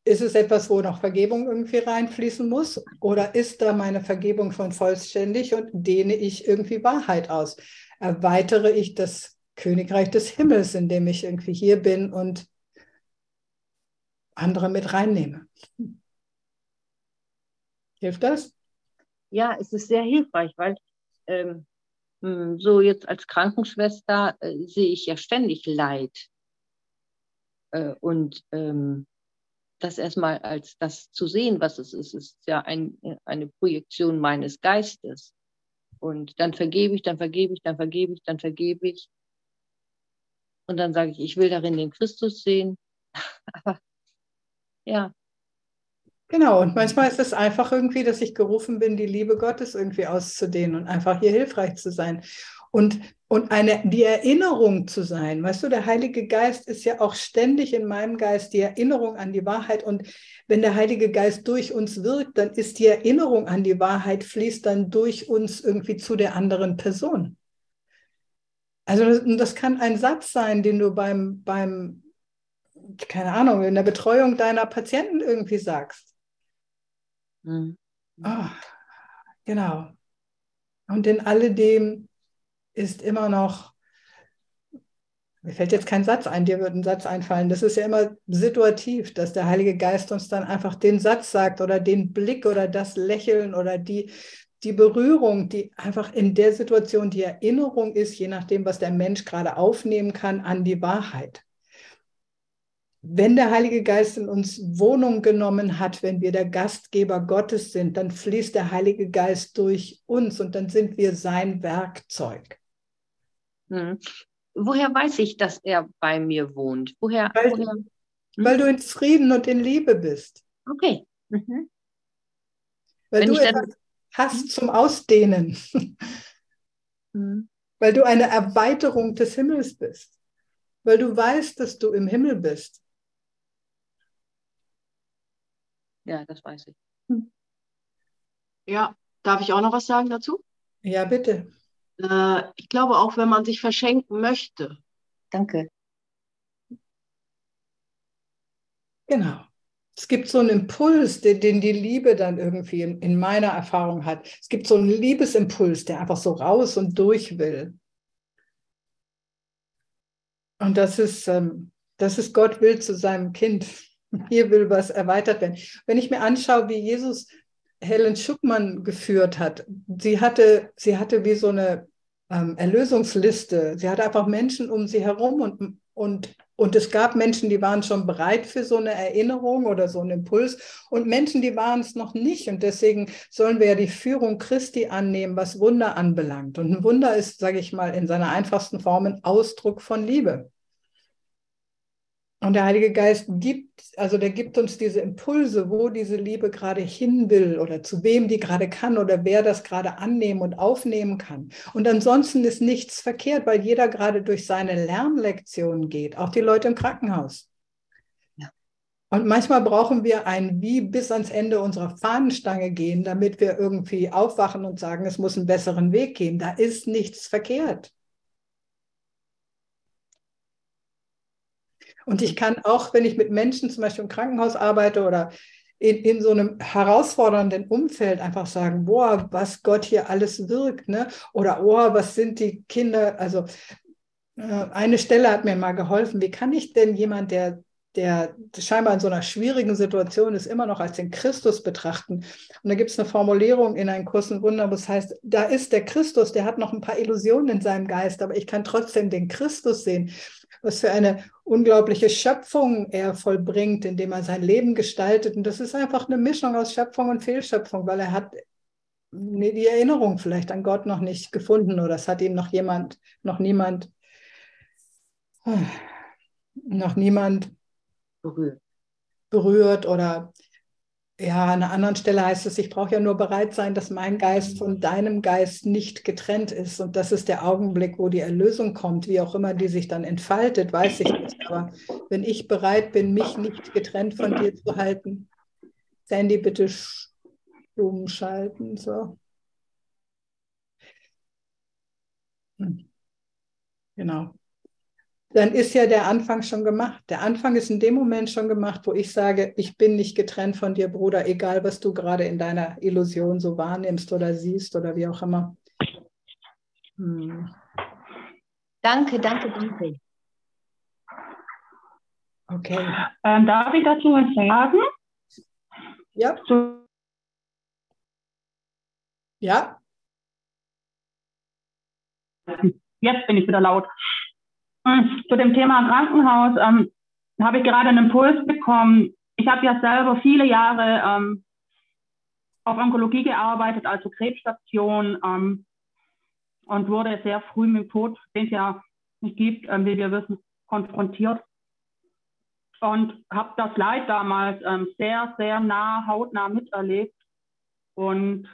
Speaker 1: ist es etwas, wo noch Vergebung irgendwie reinfließen muss? Oder ist da meine Vergebung schon vollständig und dehne ich irgendwie Wahrheit aus? Erweitere ich das Königreich des Himmels, indem ich irgendwie hier bin und andere mit reinnehme? Hilft das?
Speaker 3: Ja, es ist sehr hilfreich, weil ähm, hm, so jetzt als Krankenschwester äh, sehe ich ja ständig Leid. Äh, und ähm, das erstmal als das zu sehen, was es ist, ist ja ein, eine Projektion meines Geistes. Und dann vergebe ich, dann vergebe ich, dann vergebe ich, dann vergebe ich. Und dann sage ich, ich will darin den Christus sehen. Ja.
Speaker 1: Genau, und manchmal ist es einfach irgendwie, dass ich gerufen bin, die Liebe Gottes irgendwie auszudehnen und einfach hier hilfreich zu sein. Und und eine, die Erinnerung zu sein. Weißt du, der Heilige Geist ist ja auch ständig in meinem Geist die Erinnerung an die Wahrheit. Und wenn der Heilige Geist durch uns wirkt, dann ist die Erinnerung an die Wahrheit, fließt dann durch uns irgendwie zu der anderen Person. Also das, das kann ein Satz sein, den du beim, beim, keine Ahnung, in der Betreuung deiner Patienten irgendwie sagst. Mhm. Oh, genau. Und in alledem ist immer noch, mir fällt jetzt kein Satz ein, dir wird ein Satz einfallen. Das ist ja immer situativ, dass der Heilige Geist uns dann einfach den Satz sagt oder den Blick oder das Lächeln oder die, die Berührung, die einfach in der Situation die Erinnerung ist, je nachdem, was der Mensch gerade aufnehmen kann, an die Wahrheit. Wenn der Heilige Geist in uns Wohnung genommen hat, wenn wir der Gastgeber Gottes sind, dann fließt der Heilige Geist durch uns und dann sind wir sein Werkzeug.
Speaker 3: Hm. Woher weiß ich, dass er bei mir wohnt? Woher?
Speaker 1: Weil,
Speaker 3: woher?
Speaker 1: Hm? weil du in Frieden und in Liebe bist.
Speaker 3: Okay. Mhm.
Speaker 1: Weil Wenn du etwas dann... hast zum Ausdehnen. Mhm. Weil du eine Erweiterung des Himmels bist. Weil du weißt, dass du im Himmel bist.
Speaker 3: Ja, das weiß ich.
Speaker 4: Ja, darf ich auch noch was sagen dazu?
Speaker 1: Ja, bitte.
Speaker 4: Äh, ich glaube auch, wenn man sich verschenken möchte.
Speaker 2: Danke.
Speaker 1: Genau. Es gibt so einen Impuls, den, den die Liebe dann irgendwie in, in, meiner Erfahrung hat. Es gibt so einen Liebesimpuls, der einfach so raus und durch will. Und das ist, ähm, das ist Gott will zu seinem Kind. Hier will was erweitert werden. Wenn ich mir anschaue, wie Jesus Helen Schuckmann geführt hat, sie hatte, sie hatte wie so eine ähm, Erlösungsliste. Sie hatte einfach Menschen um sie herum und, und, und es gab Menschen, die waren schon bereit für so eine Erinnerung oder so einen Impuls und Menschen, die waren es noch nicht. Und deswegen sollen wir ja die Führung Christi annehmen, was Wunder anbelangt. Und ein Wunder ist, sage ich mal, in seiner einfachsten Form ein Ausdruck von Liebe. Und der Heilige Geist gibt, also der gibt uns diese Impulse, wo diese Liebe gerade hin will oder zu wem die gerade kann oder wer das gerade annehmen und aufnehmen kann. Und ansonsten ist nichts verkehrt, weil jeder gerade durch seine Lernlektion geht, auch die Leute im Krankenhaus. Ja. Und manchmal brauchen wir ein Wie bis ans Ende unserer Fahnenstange gehen, damit wir irgendwie aufwachen und sagen, es muss einen besseren Weg geben. Da ist nichts verkehrt. Und ich kann auch, wenn ich mit Menschen zum Beispiel im Krankenhaus arbeite oder in, in so einem herausfordernden Umfeld einfach sagen, boah, was Gott hier alles wirkt, ne? Oder oh, was sind die Kinder? Also äh, eine Stelle hat mir mal geholfen. Wie kann ich denn jemand, der der scheinbar in so einer schwierigen Situation ist, immer noch als den Christus betrachten. Und da gibt es eine Formulierung in einem Kurs und Wunder, das heißt, da ist der Christus, der hat noch ein paar Illusionen in seinem Geist, aber ich kann trotzdem den Christus sehen was für eine unglaubliche Schöpfung er vollbringt, indem er sein Leben gestaltet. Und das ist einfach eine Mischung aus Schöpfung und Fehlschöpfung, weil er hat die Erinnerung vielleicht an Gott noch nicht gefunden oder es hat ihm noch jemand, noch niemand, noch niemand berührt, berührt oder ja, an einer anderen Stelle heißt es, ich brauche ja nur bereit sein, dass mein Geist von deinem Geist nicht getrennt ist. Und das ist der Augenblick, wo die Erlösung kommt, wie auch immer die sich dann entfaltet, weiß ich nicht. Aber wenn ich bereit bin, mich nicht getrennt von dir zu halten, Sandy, bitte stumm schalten. So. Hm. Genau dann ist ja der Anfang schon gemacht. Der Anfang ist in dem Moment schon gemacht, wo ich sage, ich bin nicht getrennt von dir, Bruder, egal was du gerade in deiner Illusion so wahrnimmst oder siehst oder wie auch immer.
Speaker 2: Hm. Danke, danke, danke.
Speaker 5: Okay. Ähm, darf ich dazu was sagen?
Speaker 1: Ja. Ja.
Speaker 5: Jetzt bin ich wieder laut. Hm, zu dem Thema Krankenhaus ähm, habe ich gerade einen Impuls bekommen. Ich habe ja selber viele Jahre ähm, auf Onkologie gearbeitet, also Krebsstation, ähm, und wurde sehr früh mit Tod, den es ja nicht gibt, ähm, wie wir wissen, konfrontiert. Und habe das Leid damals ähm, sehr, sehr nah, hautnah miterlebt. Und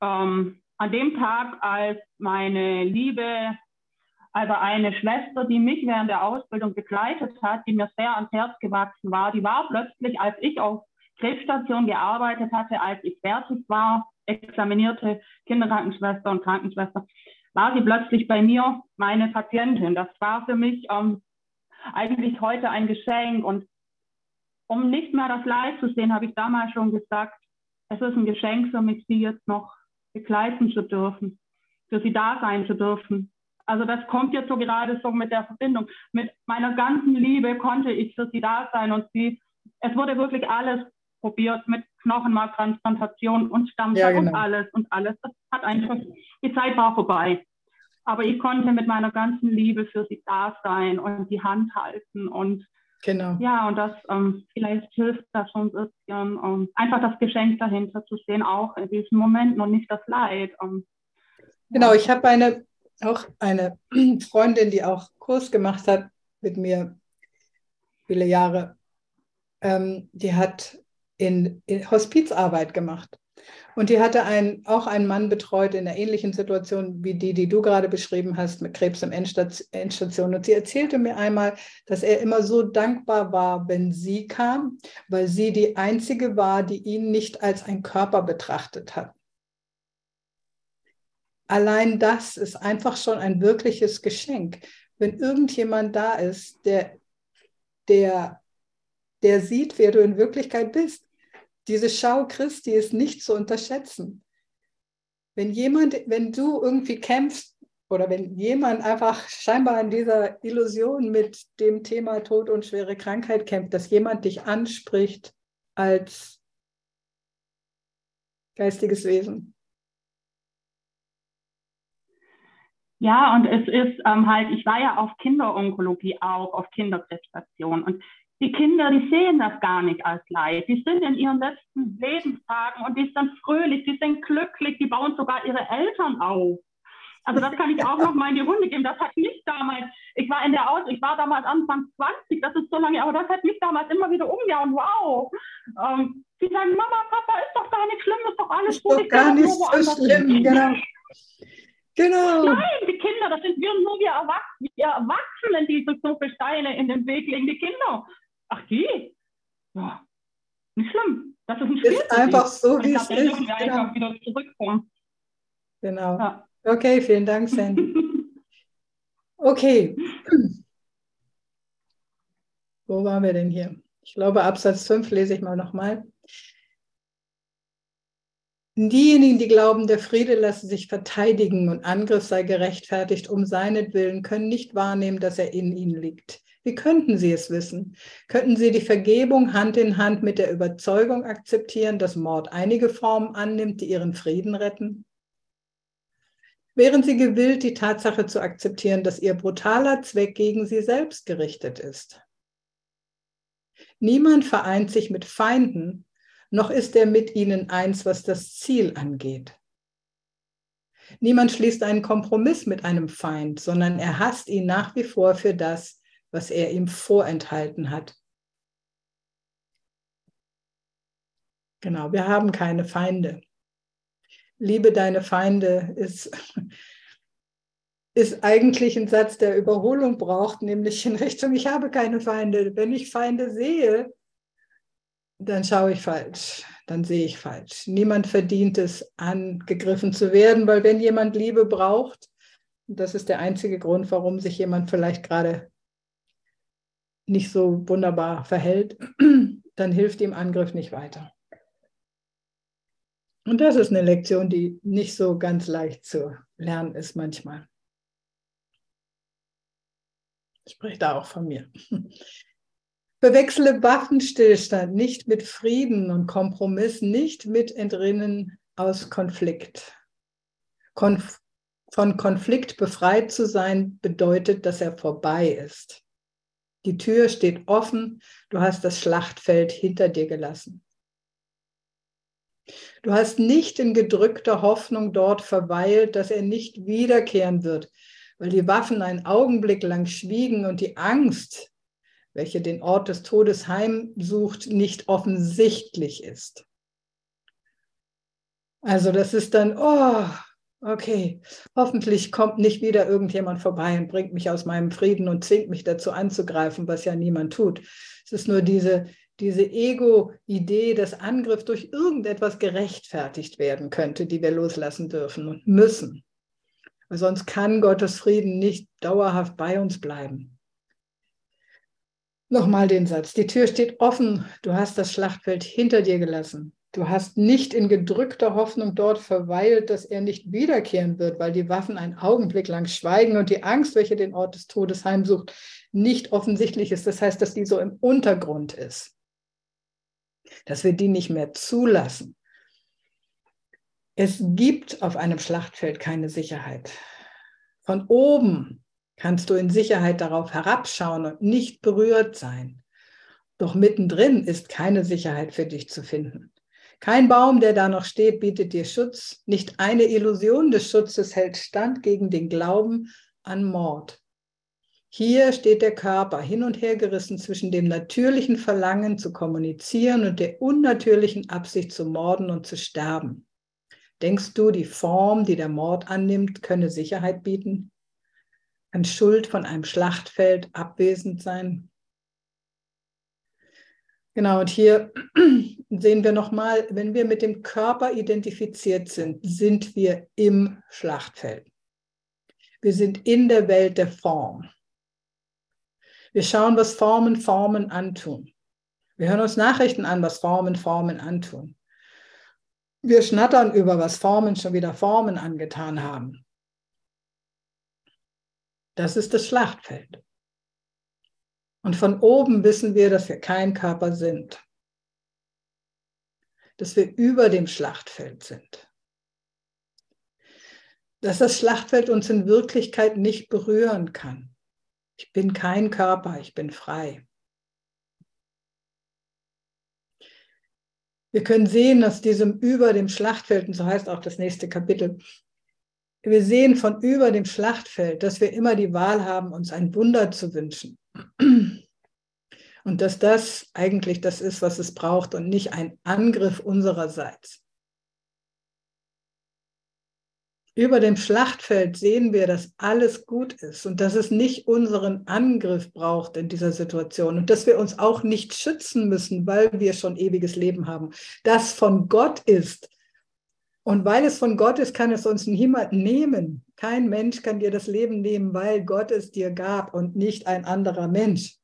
Speaker 5: ähm, an dem Tag, als meine liebe also eine Schwester, die mich während der Ausbildung begleitet hat, die mir sehr ans Herz gewachsen war, die war plötzlich, als ich auf Krebsstation gearbeitet hatte, als ich fertig war, examinierte Kinderkrankenschwester und Krankenschwester, war sie plötzlich bei mir meine Patientin. Das war für mich ähm, eigentlich heute ein Geschenk. Und um nicht mehr das Leid zu sehen, habe ich damals schon gesagt, es ist ein Geschenk für mich, sie jetzt noch begleiten zu dürfen, für sie da sein zu dürfen. Also das kommt jetzt so gerade so mit der Verbindung. Mit meiner ganzen Liebe konnte ich für sie da sein und sie, es wurde wirklich alles probiert mit Knochenmarktransplantation und Stammzell ja, genau. und alles und alles. Das hat einfach, die Zeit war vorbei. Aber ich konnte mit meiner ganzen Liebe für sie da sein und die Hand halten und Genau. Ja, und das ähm, vielleicht hilft das schon ein bisschen, um einfach das Geschenk dahinter zu sehen, auch in diesen Momenten und nicht das Leid. Um,
Speaker 1: genau, ich habe eine auch eine Freundin, die auch Kurs gemacht hat mit mir viele Jahre, ähm, die hat in, in, Hospizarbeit gemacht. Und die hatte einen, auch einen Mann betreut in einer ähnlichen Situation wie die, die du gerade beschrieben hast, mit Krebs im Endstation. Und sie erzählte mir einmal, dass er immer so dankbar war, wenn sie kam, weil sie die einzige war, die ihn nicht als ein Körper betrachtet hat. Allein das ist einfach schon ein wirkliches Geschenk. Wenn irgendjemand da ist, der, der, der sieht, wer du in Wirklichkeit bist. Diese Schau Christi ist nicht zu unterschätzen. Wenn jemand, wenn du irgendwie kämpfst oder wenn jemand einfach scheinbar in dieser Illusion mit dem Thema Tod und schwere Krankheit kämpft, dass jemand dich anspricht als geistiges Wesen.
Speaker 5: Ja, und es ist ähm, halt, ich war ja auf Kinderonkologie auch, auf Kinderkrebsstation. Und die Kinder, die sehen das gar nicht als Leid. Die sind in ihren letzten Lebenstagen und die sind fröhlich, die sind glücklich, die bauen sogar ihre Eltern auf. Also das kann ich auch noch mal in die Runde geben. Das hat mich damals, ich war in der Aus, ich war damals Anfang 20, das ist so lange, aber das hat mich damals immer wieder umgehauen. Wow. Ähm, die sagen, Mama, Papa, ist doch gar nicht schlimm, ist doch alles
Speaker 1: ist gut. Doch gar nicht so schlimm, genau.
Speaker 5: Genau. Nein, die Kinder, das sind wir nur wir Erwachsenen, wir Erwachsenen, die so viele Steine in den Weg legen. Die Kinder, ach die, ja, nicht schlimm. Das ist ein Spiel.
Speaker 1: Ist einfach so, wie es ist.
Speaker 5: Wir genau. einfach wieder zurückkommen.
Speaker 1: Genau. Ja. Okay, vielen Dank, Sandy. Okay. Wo waren wir denn hier? Ich glaube, Absatz 5 lese ich mal nochmal. Diejenigen, die glauben, der Friede lasse sich verteidigen und Angriff sei gerechtfertigt um seinetwillen, können nicht wahrnehmen, dass er in ihnen liegt. Wie könnten sie es wissen? Könnten sie die Vergebung Hand in Hand mit der Überzeugung akzeptieren, dass Mord einige Formen annimmt, die ihren Frieden retten? Wären sie gewillt, die Tatsache zu akzeptieren, dass ihr brutaler Zweck gegen sie selbst gerichtet ist? Niemand vereint sich mit Feinden, noch ist er mit ihnen eins, was das Ziel angeht. Niemand schließt einen Kompromiss mit einem Feind, sondern er hasst ihn nach wie vor für das, was er ihm vorenthalten hat. Genau, wir haben keine Feinde. Liebe deine Feinde ist, ist eigentlich ein Satz, der Überholung braucht, nämlich in Richtung, ich habe keine Feinde. Wenn ich Feinde sehe, dann schaue ich falsch, dann sehe ich falsch. Niemand verdient es, angegriffen zu werden, weil wenn jemand Liebe braucht, das ist der einzige Grund, warum sich jemand vielleicht gerade nicht so wunderbar verhält, dann hilft ihm Angriff nicht weiter. Und das ist eine Lektion, die nicht so ganz leicht zu lernen ist manchmal. Ich spreche da auch von mir. Verwechsle Waffenstillstand nicht mit Frieden und Kompromiss, nicht mit Entrinnen aus Konflikt. Konf von Konflikt befreit zu sein bedeutet, dass er vorbei ist. Die Tür steht offen, du hast das Schlachtfeld hinter dir gelassen. Du hast nicht in gedrückter Hoffnung dort verweilt, dass er nicht wiederkehren wird, weil die Waffen einen Augenblick lang schwiegen und die Angst, welche den Ort des Todes heimsucht, nicht offensichtlich ist. Also das ist dann, oh, okay, hoffentlich kommt nicht wieder irgendjemand vorbei und bringt mich aus meinem Frieden und zwingt mich dazu anzugreifen, was ja niemand tut. Es ist nur diese, diese Ego-Idee, dass Angriff durch irgendetwas gerechtfertigt werden könnte, die wir loslassen dürfen und müssen. Sonst kann Gottes Frieden nicht dauerhaft bei uns bleiben. Nochmal den Satz. Die Tür steht offen. Du hast das Schlachtfeld hinter dir gelassen. Du hast nicht in gedrückter Hoffnung dort verweilt, dass er nicht wiederkehren wird, weil die Waffen einen Augenblick lang schweigen und die Angst, welche den Ort des Todes heimsucht, nicht offensichtlich ist. Das heißt, dass die so im Untergrund ist. Dass wir die nicht mehr zulassen. Es gibt auf einem Schlachtfeld keine Sicherheit. Von oben kannst du in Sicherheit darauf herabschauen und nicht berührt sein. Doch mittendrin ist keine Sicherheit für dich zu finden. Kein Baum, der da noch steht, bietet dir Schutz. Nicht eine Illusion des Schutzes hält stand gegen den Glauben an Mord. Hier steht der Körper hin und her gerissen zwischen dem natürlichen Verlangen zu kommunizieren und der unnatürlichen Absicht zu morden und zu sterben. Denkst du, die Form, die der Mord annimmt, könne Sicherheit bieten? An Schuld von einem Schlachtfeld abwesend sein? Genau, und hier sehen wir nochmal, wenn wir mit dem Körper identifiziert sind, sind wir im Schlachtfeld. Wir sind in der Welt der Form. Wir schauen, was Formen Formen antun. Wir hören uns Nachrichten an, was Formen Formen antun. Wir schnattern über, was Formen schon wieder Formen angetan haben. Das ist das Schlachtfeld. Und von oben wissen wir, dass wir kein Körper sind. Dass wir über dem Schlachtfeld sind. Dass das Schlachtfeld uns in Wirklichkeit nicht berühren kann. Ich bin kein Körper, ich bin frei. Wir können sehen aus diesem über dem Schlachtfeld, und so heißt auch das nächste Kapitel, wir sehen von über dem Schlachtfeld, dass wir immer die Wahl haben, uns ein Wunder zu wünschen. Und dass das eigentlich das ist, was es braucht und nicht ein Angriff unsererseits. Über dem Schlachtfeld sehen wir, dass alles gut ist und dass es nicht unseren Angriff braucht in dieser Situation und dass wir uns auch nicht schützen müssen, weil wir schon ewiges Leben haben. Das von Gott ist. Und weil es von Gott ist, kann es uns niemand nehmen. Kein Mensch kann dir das Leben nehmen, weil Gott es dir gab und nicht ein anderer Mensch.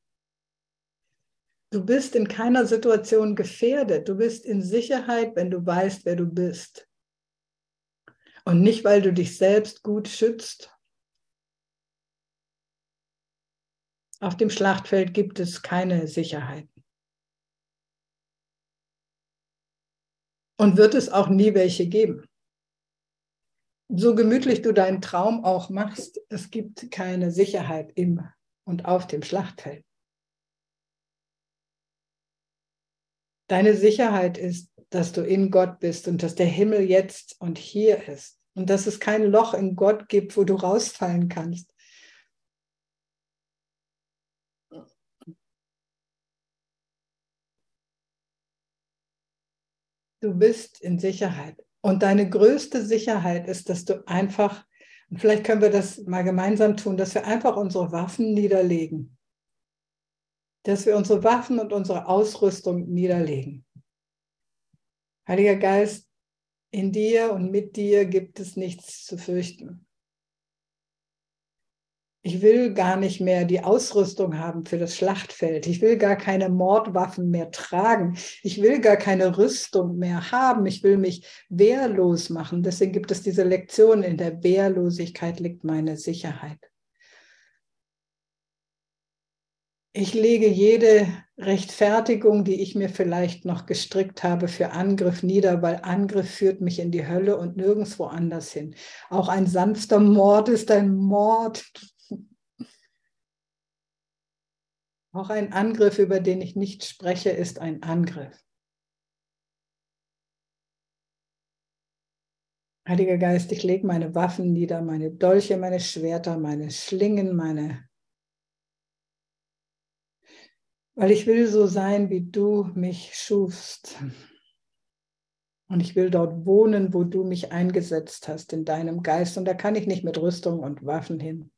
Speaker 1: Du bist in keiner Situation gefährdet. Du bist in Sicherheit, wenn du weißt, wer du bist. Und nicht, weil du dich selbst gut schützt. Auf dem Schlachtfeld gibt es keine Sicherheit. Und wird es auch nie welche geben. So gemütlich du deinen Traum auch machst, es gibt keine Sicherheit im und auf dem Schlachtfeld. Deine Sicherheit ist, dass du in Gott bist und dass der Himmel jetzt und hier ist und dass es kein Loch in Gott gibt, wo du rausfallen kannst. Du bist in Sicherheit. Und deine größte Sicherheit ist, dass du einfach, und vielleicht können wir das mal gemeinsam tun, dass wir einfach unsere Waffen niederlegen dass wir unsere Waffen und unsere Ausrüstung niederlegen. Heiliger Geist, in dir und mit dir gibt es nichts zu fürchten. Ich will gar nicht mehr die Ausrüstung haben für das Schlachtfeld. Ich will gar keine Mordwaffen mehr tragen. Ich will gar keine Rüstung mehr haben. Ich will mich wehrlos machen. Deswegen gibt es diese Lektion, in der Wehrlosigkeit liegt meine Sicherheit. Ich lege jede Rechtfertigung, die ich mir vielleicht noch gestrickt habe für Angriff nieder, weil Angriff führt mich in die Hölle und nirgendwo anders hin. Auch ein sanfter Mord ist ein Mord. Auch ein Angriff, über den ich nicht spreche, ist ein Angriff. Heiliger Geist, ich lege meine Waffen nieder, meine Dolche, meine Schwerter, meine Schlingen, meine weil ich will so sein, wie du mich schufst. Und ich will dort wohnen, wo du mich eingesetzt hast, in deinem Geist. Und da kann ich nicht mit Rüstung und Waffen hin.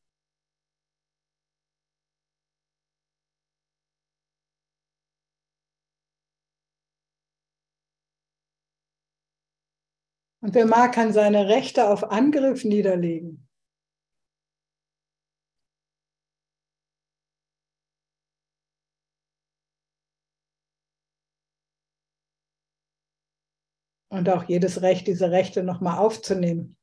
Speaker 1: Und wer mag, kann seine Rechte auf Angriff niederlegen. und auch jedes Recht, diese Rechte nochmal aufzunehmen.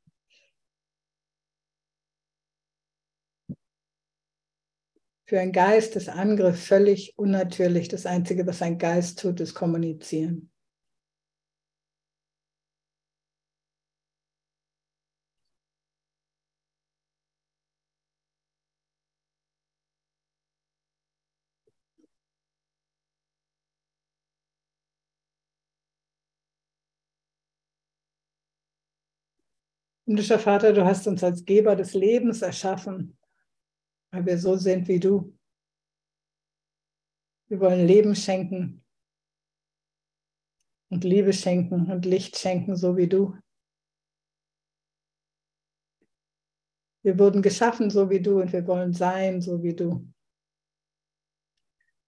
Speaker 1: Für einen Geist ist Angriff völlig unnatürlich. Das Einzige, was ein Geist tut, ist kommunizieren. Himmlischer Vater, du hast uns als Geber des Lebens erschaffen, weil wir so sind wie du. Wir wollen Leben schenken und Liebe schenken und Licht schenken, so wie du. Wir wurden geschaffen, so wie du, und wir wollen sein, so wie du.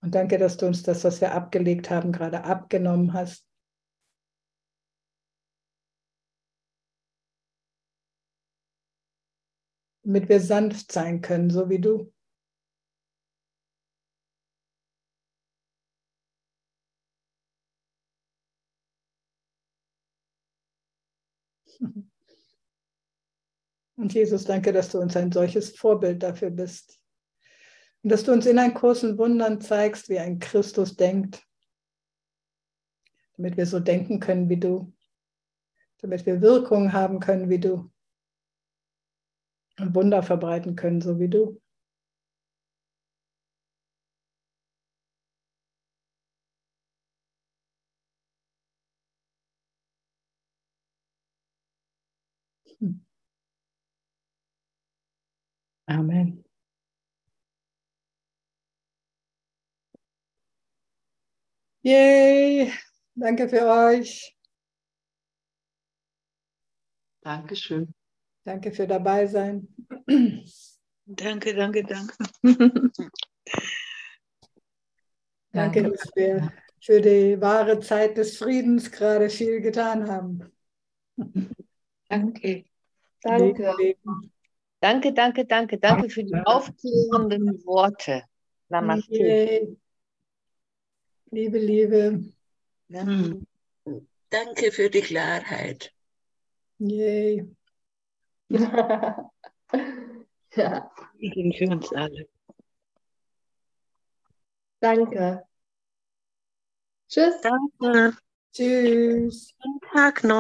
Speaker 1: Und danke, dass du uns das, was wir abgelegt haben, gerade abgenommen hast. Damit wir sanft sein können, so wie du. Und Jesus, danke, dass du uns ein solches Vorbild dafür bist. Und dass du uns in ein großen Wundern zeigst, wie ein Christus denkt, damit wir so denken können wie du, damit wir Wirkung haben können wie du und Wunder verbreiten können, so wie du. Amen. Yay, danke für euch.
Speaker 4: Dankeschön.
Speaker 1: Danke für dabei sein.
Speaker 6: Danke, danke, danke.
Speaker 1: danke, dass wir für die wahre Zeit des Friedens gerade viel getan haben.
Speaker 6: Danke.
Speaker 3: Danke. Danke, danke, danke, danke für die aufklärenden Worte.
Speaker 1: Namaste. Liebe, Liebe.
Speaker 6: Danke für die Klarheit.
Speaker 1: Yay.
Speaker 3: ja.
Speaker 6: Für uns alle.
Speaker 3: Danke. Tschüss.
Speaker 6: Danke.
Speaker 1: Tschüss.
Speaker 6: Guten Tag noch.